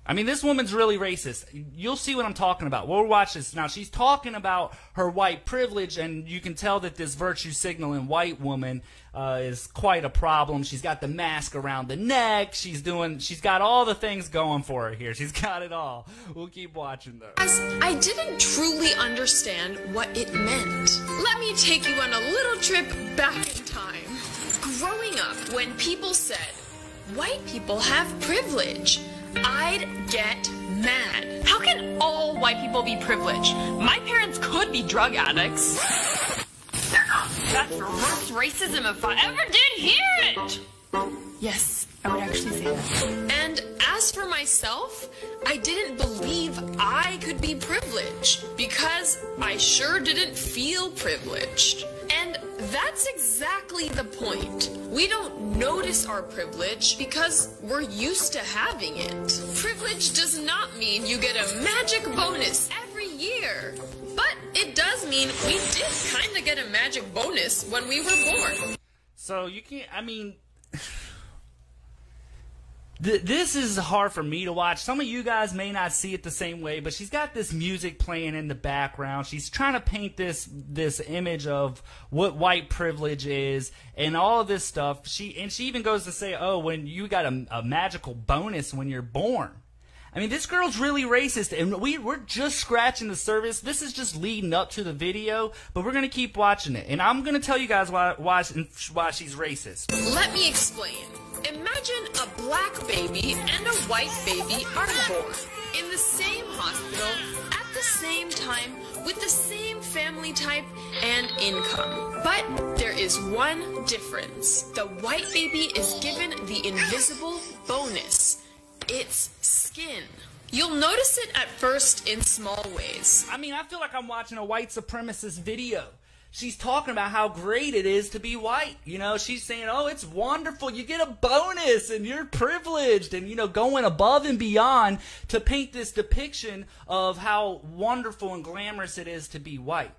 I mean, this woman's really racist. You'll see what I'm talking about. We'll watch this. Now, she's talking about her white privilege, and you can tell that this virtue signaling white woman uh, is quite a problem. She's got the mask around the neck. She's doing, she's got all the things going for her here. She's got it all. We'll keep watching though. I didn't truly understand what it meant. Let me take you on a little trip back in time. Growing up, when people said, white people have privilege, I'd get mad. How can all white people be privileged? My parents could be drug addicts. That's reverse racism if I ever did hear it. Yes, I would actually say that. And as for myself, I didn't believe I could be privileged because I sure didn't feel privileged. And that's exactly the point. We don't notice our privilege because we're used to having it. Privilege does not mean you get a magic bonus every year. But it does mean we did kind of get a magic bonus when we were born. So you can't. I mean, th- this is hard for me to watch. Some of you guys may not see it the same way, but she's got this music playing in the background. She's trying to paint this this image of what white privilege is and all this stuff. She and she even goes to say, "Oh, when you got a, a magical bonus when you're born." I mean, this girl's really racist, and we, we're just scratching the surface. This is just leading up to the video, but we're going to keep watching it. And I'm going to tell you guys why, why, why she's racist. Let me explain. Imagine a black baby and a white baby are born in the same hospital at the same time with the same family type and income. But there is one difference. The white baby is given the invisible bonus. It's skin. You'll notice it at first in small ways. I mean, I feel like I'm watching a white supremacist video. She's talking about how great it is to be white. You know, she's saying, oh, it's wonderful. You get a bonus and you're privileged and, you know, going above and beyond to paint this depiction of how wonderful and glamorous it is to be white.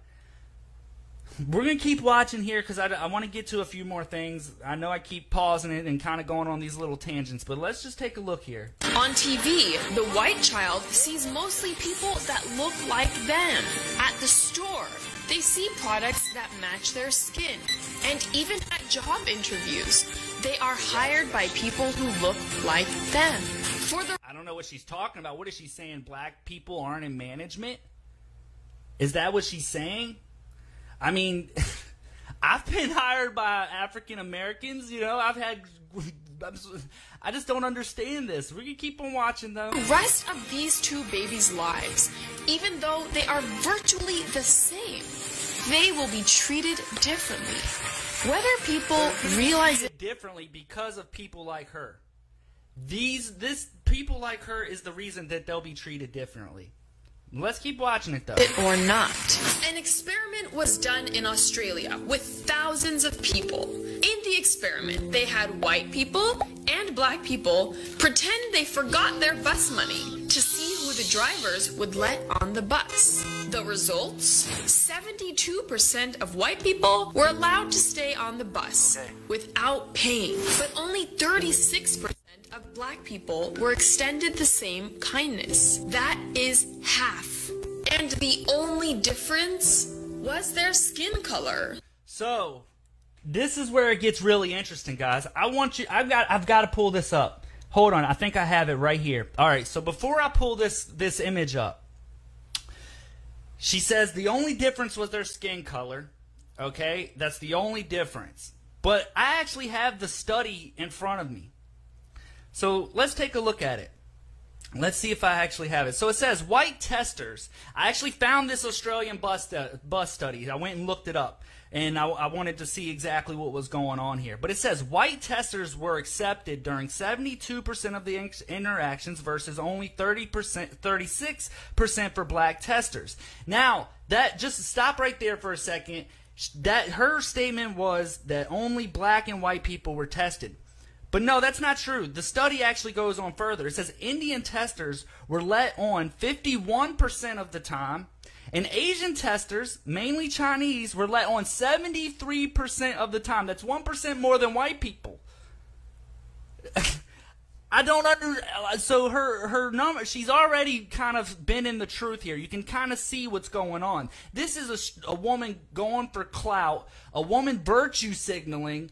We're going to keep watching here because I, I want to get to a few more things. I know I keep pausing it and kind of going on these little tangents, but let's just take a look here. On TV, the white child sees mostly people that look like them. At the store, they see products that match their skin. And even at job interviews, they are hired by people who look like them. For the I don't know what she's talking about. What is she saying? Black people aren't in management? Is that what she's saying? I mean, I've been hired by African Americans. You know, I've had. I just don't understand this. We can keep on watching them. The rest of these two babies' lives, even though they are virtually the same, they will be treated differently. Whether people realize it differently because of people like her. These this people like her is the reason that they'll be treated differently. Let's keep watching it though. it or not. An experiment was done in Australia with thousands of people. In the experiment, they had white people and black people pretend they forgot their bus money to see who the drivers would let on the bus. The results? 72% of white people were allowed to stay on the bus without paying, but only 36% of black people were extended the same kindness. That is half. And the only difference was their skin color. So, this is where it gets really interesting, guys. I want you I've got I've got to pull this up. Hold on, I think I have it right here. All right, so before I pull this this image up, she says the only difference was their skin color. Okay? That's the only difference. But I actually have the study in front of me. So, let's take a look at it. Let's see if I actually have it. So it says white testers. I actually found this Australian bus, uh, bus study. I went and looked it up, and I, I wanted to see exactly what was going on here. But it says white testers were accepted during 72% of the in- interactions versus only 30%, 36% for black testers. Now, that just stop right there for a second. That her statement was that only black and white people were tested. But no, that's not true. The study actually goes on further. It says Indian testers were let on 51% of the time, and Asian testers, mainly Chinese, were let on 73% of the time. That's 1% more than white people. I don't under so her her number she's already kind of been in the truth here. You can kind of see what's going on. This is a, a woman going for clout, a woman virtue signaling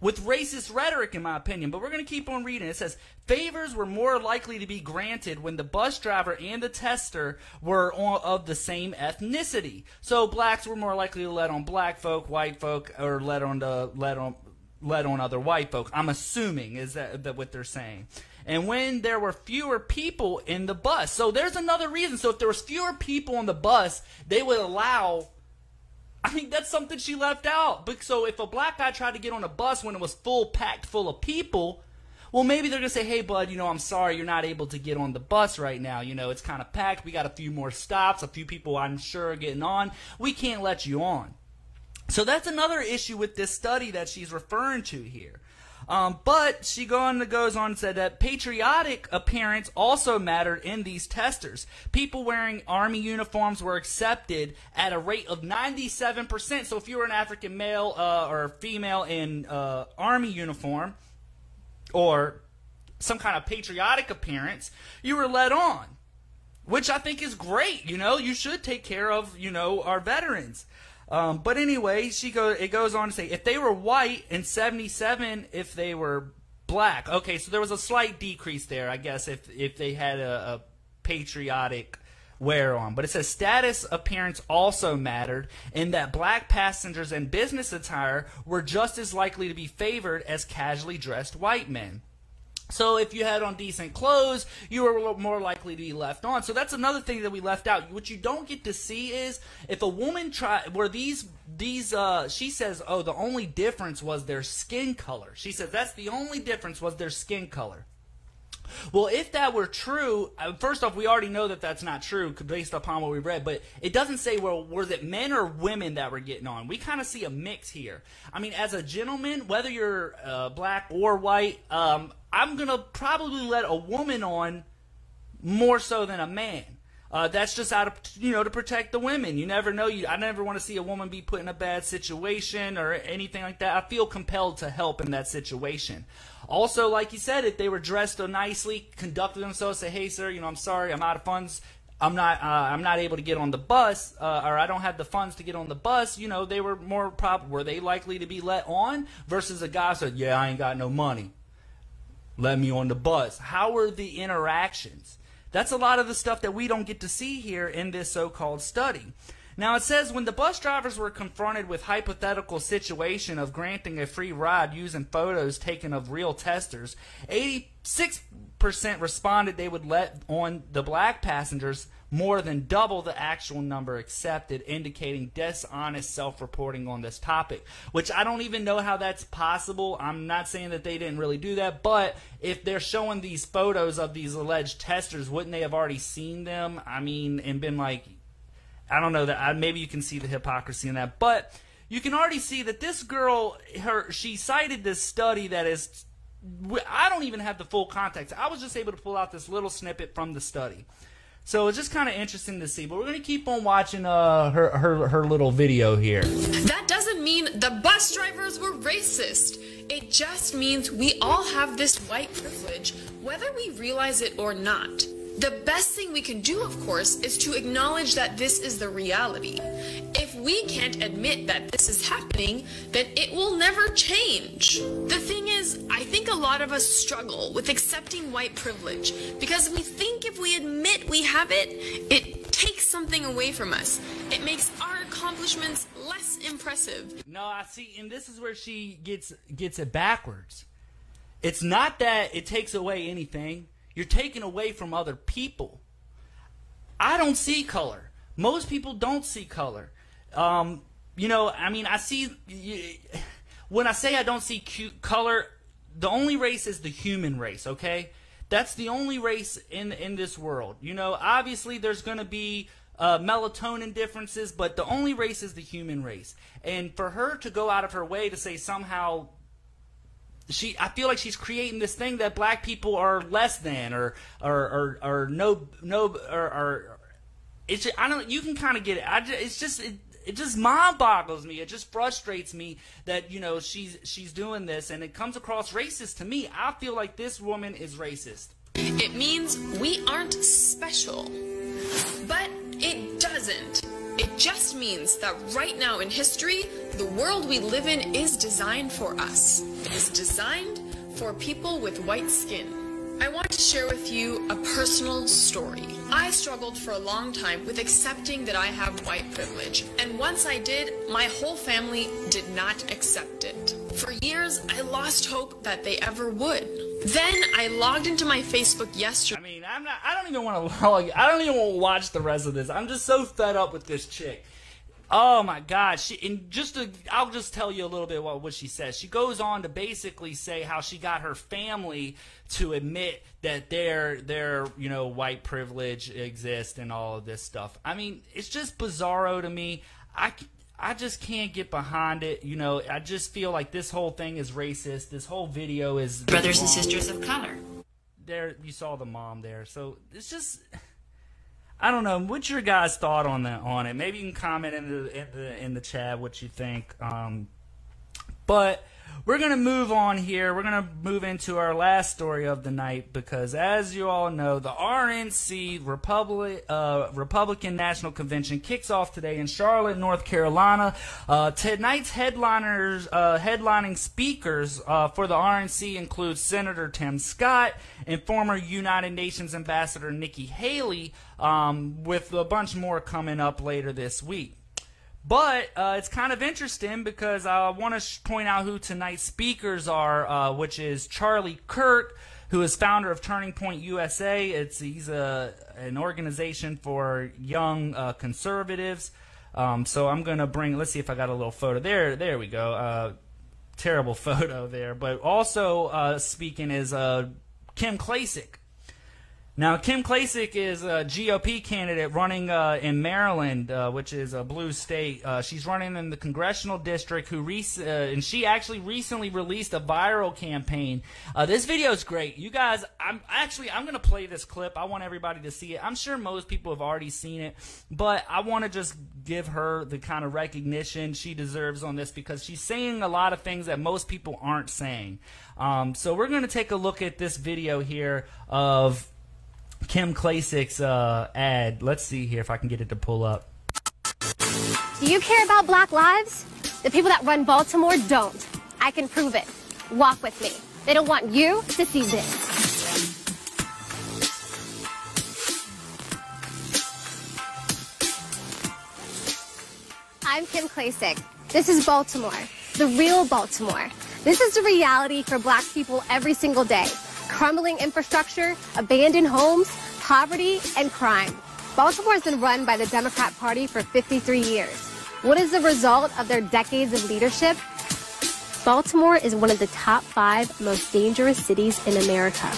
with racist rhetoric in my opinion. But we're going to keep on reading. It says favors were more likely to be granted when the bus driver and the tester were of the same ethnicity. So blacks were more likely to let on black folk, white folk, or let on the let on let on other white folk. I'm assuming is that, that what they're saying. And when there were fewer people in the bus. So there's another reason. So if there was fewer people on the bus, they would allow I mean, that's something she left out. But so if a black guy tried to get on a bus when it was full packed full of people, well, maybe they're gonna say, "Hey, bud, you know, I'm sorry, you're not able to get on the bus right now. You know, it's kind of packed. We got a few more stops. A few people, I'm sure, are getting on. We can't let you on." So that's another issue with this study that she's referring to here. Um, but she goes on and said that patriotic appearance also mattered in these testers. People wearing army uniforms were accepted at a rate of 97%. So if you were an African male uh, or female in uh, army uniform or some kind of patriotic appearance, you were let on, which I think is great. You know, you should take care of, you know, our veterans. Um, but anyway, she go. It goes on to say if they were white in 77 if they were black. Okay, so there was a slight decrease there, I guess, if if they had a, a patriotic wear on. But it says status appearance also mattered in that black passengers in business attire were just as likely to be favored as casually dressed white men. So if you had on decent clothes, you were more likely to be left on. So that's another thing that we left out. What you don't get to see is if a woman try where these these uh she says, "Oh, the only difference was their skin color." She says that's the only difference was their skin color. Well, if that were true, uh, first off, we already know that that's not true based upon what we read, but it doesn't say, well, was it men or women that were getting on? We kind of see a mix here. I mean, as a gentleman, whether you're uh, black or white, um, I'm going to probably let a woman on more so than a man. Uh, that's just out of you know to protect the women. You never know. You I never want to see a woman be put in a bad situation or anything like that. I feel compelled to help in that situation. Also, like you said, if they were dressed nicely, conducted themselves, say, "Hey, sir, you know, I'm sorry, I'm out of funds. I'm not, uh, I'm not able to get on the bus, uh, or I don't have the funds to get on the bus." You know, they were more prob were they likely to be let on versus a guy said, "Yeah, I ain't got no money, let me on the bus." How were the interactions? That's a lot of the stuff that we don't get to see here in this so-called study. Now it says when the bus drivers were confronted with hypothetical situation of granting a free ride using photos taken of real testers, 86% responded they would let on the black passengers more than double the actual number accepted, indicating dishonest self reporting on this topic. Which I don't even know how that's possible. I'm not saying that they didn't really do that, but if they're showing these photos of these alleged testers, wouldn't they have already seen them? I mean, and been like, I don't know that. Maybe you can see the hypocrisy in that, but you can already see that this girl, her, she cited this study that is. I don't even have the full context. I was just able to pull out this little snippet from the study. So it's just kind of interesting to see. But we're going to keep on watching uh, her, her, her little video here. That doesn't mean the bus drivers were racist. It just means we all have this white privilege, whether we realize it or not. The best thing we can do, of course, is to acknowledge that this is the reality. If we can't admit that this is happening, then it will never change. The thing is, I think a lot of us struggle with accepting white privilege because we think if we admit we have it, it takes something away from us. It makes our accomplishments less impressive. No, I see, and this is where she gets gets it backwards. It's not that it takes away anything. You're taking away from other people. I don't see color. Most people don't see color. Um, you know, I mean, I see. When I say I don't see color, the only race is the human race. Okay, that's the only race in in this world. You know, obviously there's going to be uh, melatonin differences, but the only race is the human race. And for her to go out of her way to say somehow she I feel like she's creating this thing that black people are less than or or or, or no no or, or it's just, I don't you can kind of get it. I just, it's just it, it just mind boggles me. It just frustrates me that you know she's she's doing this and it comes across racist to me. I feel like this woman is racist. It means we aren't special. But it doesn't. It just means that right now in history, the world we live in is designed for us. It is designed for people with white skin. I want to share with you a personal story. I struggled for a long time with accepting that I have white privilege, and once I did, my whole family did not accept it. For years, I lost hope that they ever would. Then I logged into my Facebook yesterday. I mean, I'm not. I don't even want to log. I don't even want to watch the rest of this. I'm just so fed up with this chick. Oh my God! She and just to, I'll just tell you a little bit what what she says. She goes on to basically say how she got her family to admit that their their you know white privilege exists and all of this stuff. I mean, it's just bizarro to me. I I just can't get behind it. You know, I just feel like this whole thing is racist. This whole video is Brothers and sisters of color. There, you saw the mom there. So it's just. I don't know. What's your guys' thought on that? On it? Maybe you can comment in the in the in the chat what you think. Um, but we're gonna move on here. We're gonna move into our last story of the night because, as you all know, the RNC Republic uh, Republican National Convention kicks off today in Charlotte, North Carolina. Uh, tonight's headliners, uh, headlining speakers uh, for the RNC include Senator Tim Scott and former United Nations Ambassador Nikki Haley, um, with a bunch more coming up later this week. But uh, it's kind of interesting because I want to point out who tonight's speakers are, uh, which is Charlie Kirk, who is founder of Turning Point USA. It's he's a an organization for young uh, conservatives. Um, so I'm gonna bring. Let's see if I got a little photo there. There we go. Uh, terrible photo there. But also uh, speaking is uh, Kim Klacik. Now, Kim Klacik is a GOP candidate running uh, in Maryland, uh, which is a blue state. Uh, she's running in the congressional district, who rec- uh, and she actually recently released a viral campaign. Uh, this video is great, you guys. I'm actually I'm to play this clip. I want everybody to see it. I'm sure most people have already seen it, but I want to just give her the kind of recognition she deserves on this because she's saying a lot of things that most people aren't saying. Um, so we're to take a look at this video here of Kim Klacik's uh, ad. Let's see here if I can get it to pull up. Do you care about black lives? The people that run Baltimore don't. I can prove it. Walk with me. They don't want you to see this. I'm Kim Klasik. This is Baltimore, the real Baltimore. This is the reality for black people every single day. Crumbling infrastructure, abandoned homes, poverty, and crime. Baltimore has been run by the Democrat Party for 53 years. What is the result of their decades of leadership? Baltimore is one of the top five most dangerous cities in America.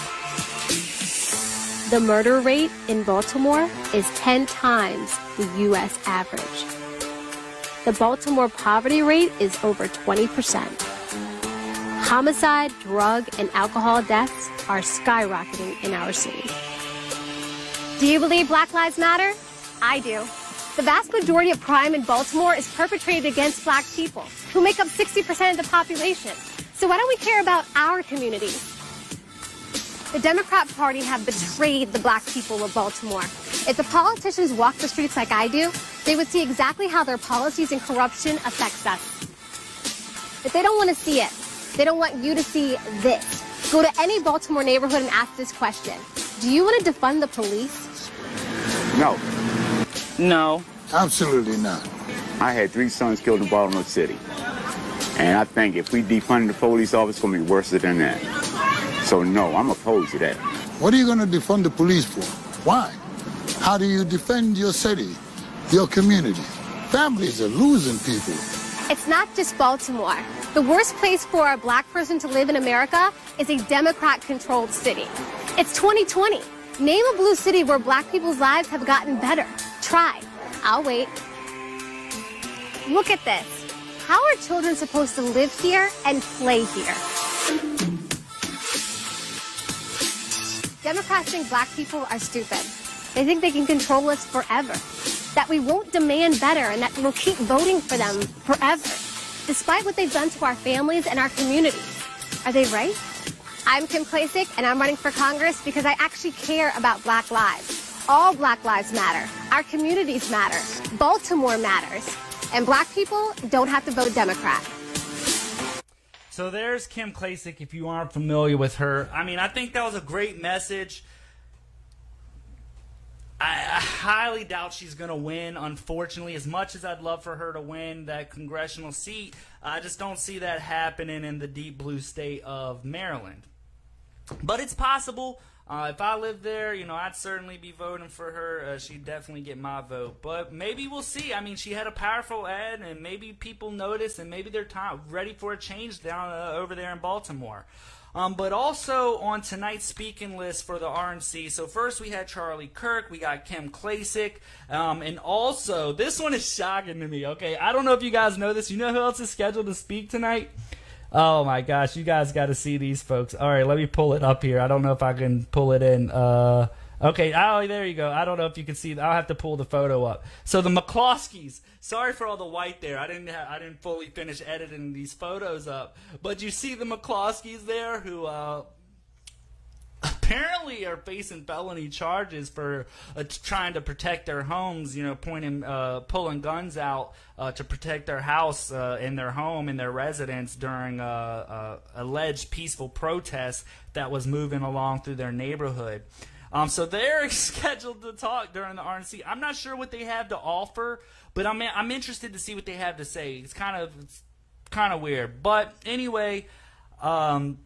The murder rate in Baltimore is 10 times the U.S. average. The Baltimore poverty rate is over 20%. Homicide, drug, and alcohol deaths are skyrocketing in our city. Do you believe Black Lives Matter? I do. The vast majority of crime in Baltimore is perpetrated against black people, who make up 60% of the population. So why don't we care about our communities? The Democrat Party have betrayed the black people of Baltimore. If the politicians walked the streets like I do, they would see exactly how their policies and corruption affects us. But they don't want to see it. They don't want you to see this. Go to any Baltimore neighborhood and ask this question. Do you want to defund the police? No. No. Absolutely not. I had three sons killed in Baltimore City. And I think if we defund the police office, it's going to be worse than that. So, no, I'm opposed to that. What are you going to defund the police for? Why? How do you defend your city, your community? Families are losing people. It's not just Baltimore. The worst place for a black person to live in America is a Democrat controlled city. It's 2020. Name a blue city where black people's lives have gotten better. Try. I'll wait. Look at this. How are children supposed to live here and play here? Democrats think black people are stupid. They think they can control us forever. That we won't demand better and that we'll keep voting for them forever, despite what they've done to our families and our communities. Are they right? I'm Kim Klacik, and I'm running for Congress because I actually care about black lives. All black lives matter. Our communities matter. Baltimore matters. And black people don't have to vote Democrat. So there's Kim Klacik, if you aren't familiar with her. I mean, I think that was a great message. I, I highly doubt she's going to win, unfortunately. As much as I'd love for her to win that congressional seat, I just don't see that happening in the deep blue state of Maryland. But it's possible. Uh, if I lived there, you know, I'd certainly be voting for her. Uh, she'd definitely get my vote. But maybe we'll see. I mean, she had a powerful ad, and maybe people notice, and maybe they're ready for a change down uh, over there in Baltimore. Um, but also on tonight's speaking list for the RNC. So first we had Charlie Kirk, we got Kim Klacik, um, and also this one is shocking to me. Okay, I don't know if you guys know this. You know who else is scheduled to speak tonight? Oh my gosh, you guys got to see these folks. All right, let me pull it up here. I don't know if I can pull it in. Uh, okay, oh, there you go. I don't know if you can see. I'll have to pull the photo up. So the McCloskeys. Sorry for all the white there. I didn't. Ha- I didn't fully finish editing these photos up. But you see the McCloskeys there, who uh, apparently are facing felony charges for uh, trying to protect their homes. You know, pointing, uh, pulling guns out uh, to protect their house uh, and their home and their residence during a alleged peaceful protest that was moving along through their neighborhood. Um, so they're scheduled to talk during the RNC. I'm not sure what they have to offer, but I'm I'm interested to see what they have to say. It's kind of it's kind of weird, but anyway. Um,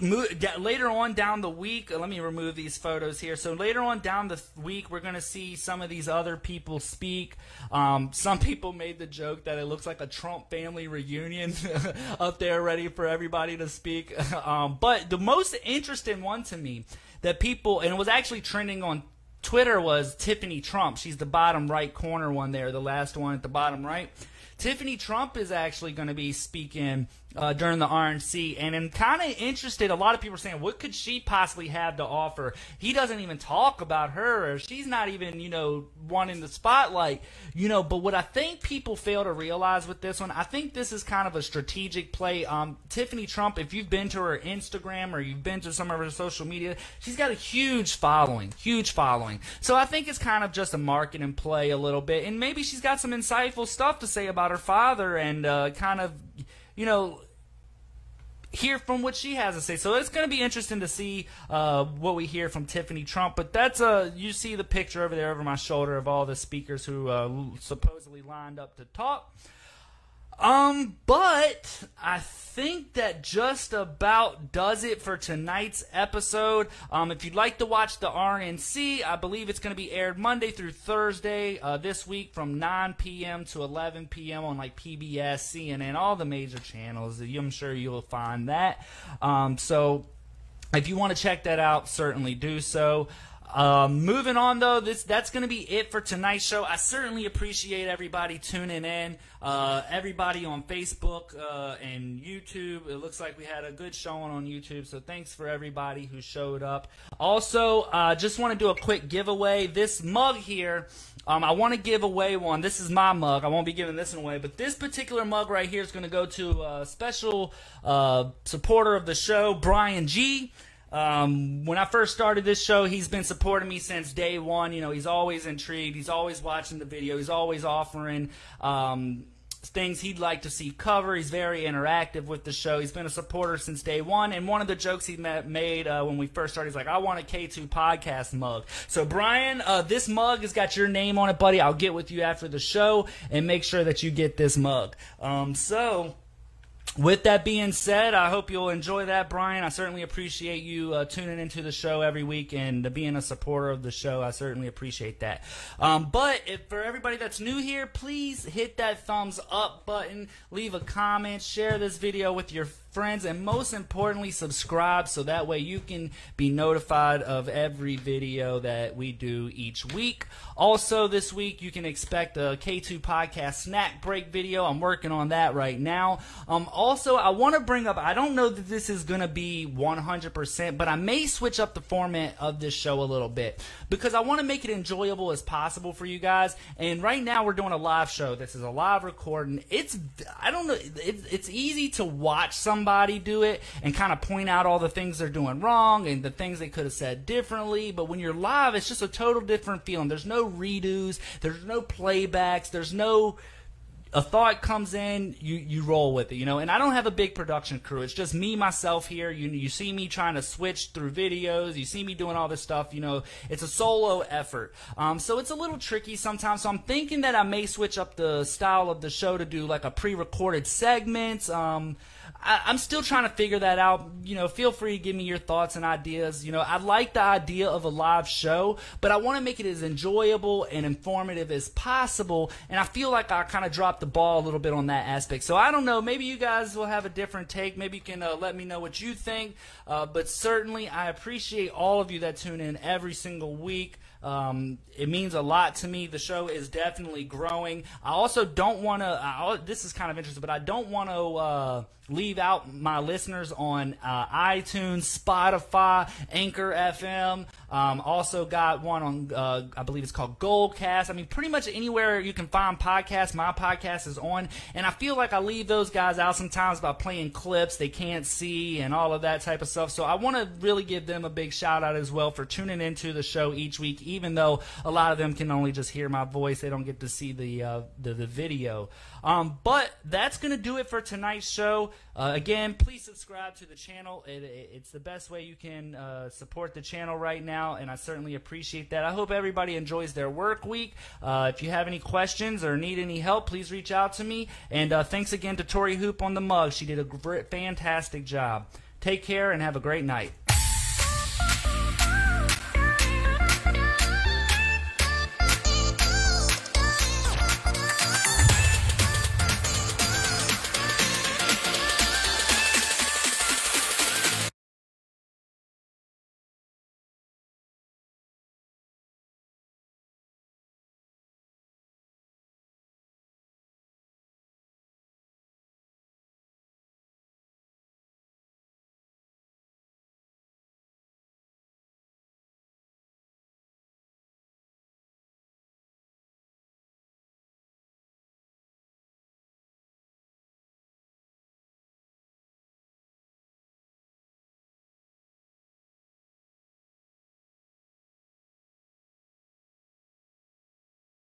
later on down the week, let me remove these photos here. So later on down the week, we're going to see some of these other people speak. Um, some people made the joke that it looks like a Trump family reunion up there, ready for everybody to speak. um, but the most interesting one to me that people, and it was actually trending on Twitter, was Tiffany Trump. She's the bottom right corner one there, the last one at the bottom right. Tiffany Trump is actually going to be speaking uh, during the RNC, and I'm kind of interested. A lot of people are saying, what could she possibly have to offer? He doesn't even talk about her, or she's not even, you know, wanting the spotlight, you know. But what I think people fail to realize with this one, I think this is kind of a strategic play. Um, Tiffany Trump, if you've been to her Instagram or you've been to some of her social media, she's got a huge following, huge following. So I think it's kind of just a marketing play a little bit, and maybe she's got some insightful stuff to say about her father and uh, kind of, you know, hear from what she has to say. So it's going to be interesting to see uh, what we hear from Tiffany Trump. But that's uh, you see the picture over there over my shoulder of all the speakers who uh, supposedly lined up to talk. Um, but I think that just about does it for tonight's episode. Um, if you'd like to watch the RNC, I believe it's going to be aired Monday through Thursday uh, this week from 9 p.m. to 11 p.m. on like PBS, CNN, all the major channels. I'm sure you'll find that. Um, so if you want to check that out, certainly do so. Um, moving on though, this that's going to be it for tonight's show. I certainly appreciate everybody tuning in, uh, everybody on Facebook uh, and YouTube. It looks like we had a good showing on YouTube, so thanks for everybody who showed up. Also, uh, just want to do a quick giveaway. This mug here, um, I want to give away one. This is my mug. I won't be giving this one away, but this particular mug right here is going to go to a special uh, supporter of the show, Brian G. Um, when I first started this show, he's been supporting me since day one. You know, he's always intrigued. He's always watching the video. He's always offering um, things he'd like to see cover. He's very interactive with the show. He's been a supporter since day one. And one of the jokes he made uh, when we first started, he's like, "I want a K2 podcast mug." So Brian, uh, this mug has got your name on it, buddy. I'll get with you after the show and make sure that you get this mug. Um, so. With that being said, I hope you'll enjoy that, Brian. I certainly appreciate you uh, tuning into the show every week and being a supporter of the show. I certainly appreciate that. Um, but if for everybody that's new here, please hit that thumbs up button, leave a comment, share this video with your friends, and most importantly, subscribe so that way you can be notified of every video that we do each week. Also, this week you can expect a K2 podcast snack break video. I'm working on that right now. Um, also, I want to bring up, I don't know that this is going to be 100%, but I may switch up the format of this show a little bit because I want to make it enjoyable as possible for you guys. And right now we're doing a live show. This is a live recording. It's, I don't know, it, it's easy to watch somebody do it and kind of point out all the things they're doing wrong and the things they could have said differently. But when you're live, it's just a total different feeling. There's no redos, there's no playbacks, there's no a thought comes in, you you roll with it, you know. And I don't have a big production crew. It's just me myself here. You you see me trying to switch through videos. You see me doing all this stuff. You know, it's a solo effort. Um, so it's a little tricky sometimes. So I'm thinking that I may switch up the style of the show to do like a pre-recorded segment. Um, I, I'm still trying to figure that out. You know, feel free to give me your thoughts and ideas. You know, I like the idea of a live show, but I want to make it as enjoyable and informative as possible. And I feel like I kind of dropped the ball a little bit on that aspect. So I don't know. Maybe you guys will have a different take. Maybe you can uh, let me know what you think. Uh, but certainly, I appreciate all of you that tune in every single week. Um, it means a lot to me. The show is definitely growing. I also don't want to. This is kind of interesting, but I don't want to uh, leave out my listeners on uh, iTunes, Spotify, Anchor FM. Um, also got one on, uh, I believe it's called Goldcast. I mean, pretty much anywhere you can find podcasts, my podcast is on. And I feel like I leave those guys out sometimes by playing clips they can't see and all of that type of stuff. So I want to really give them a big shout out as well for tuning into the show each week, even though a lot of them can only just hear my voice. They don't get to see the, uh, the, the video. Um, but that's going to do it for tonight's show. Uh, again, please subscribe to the channel. It, it, it's the best way you can uh, support the channel right now, and I certainly appreciate that. I hope everybody enjoys their work week. Uh, if you have any questions or need any help, please reach out to me. And uh, thanks again to Tori Hoop on the mug. She did a fantastic job. Take care and have a great night.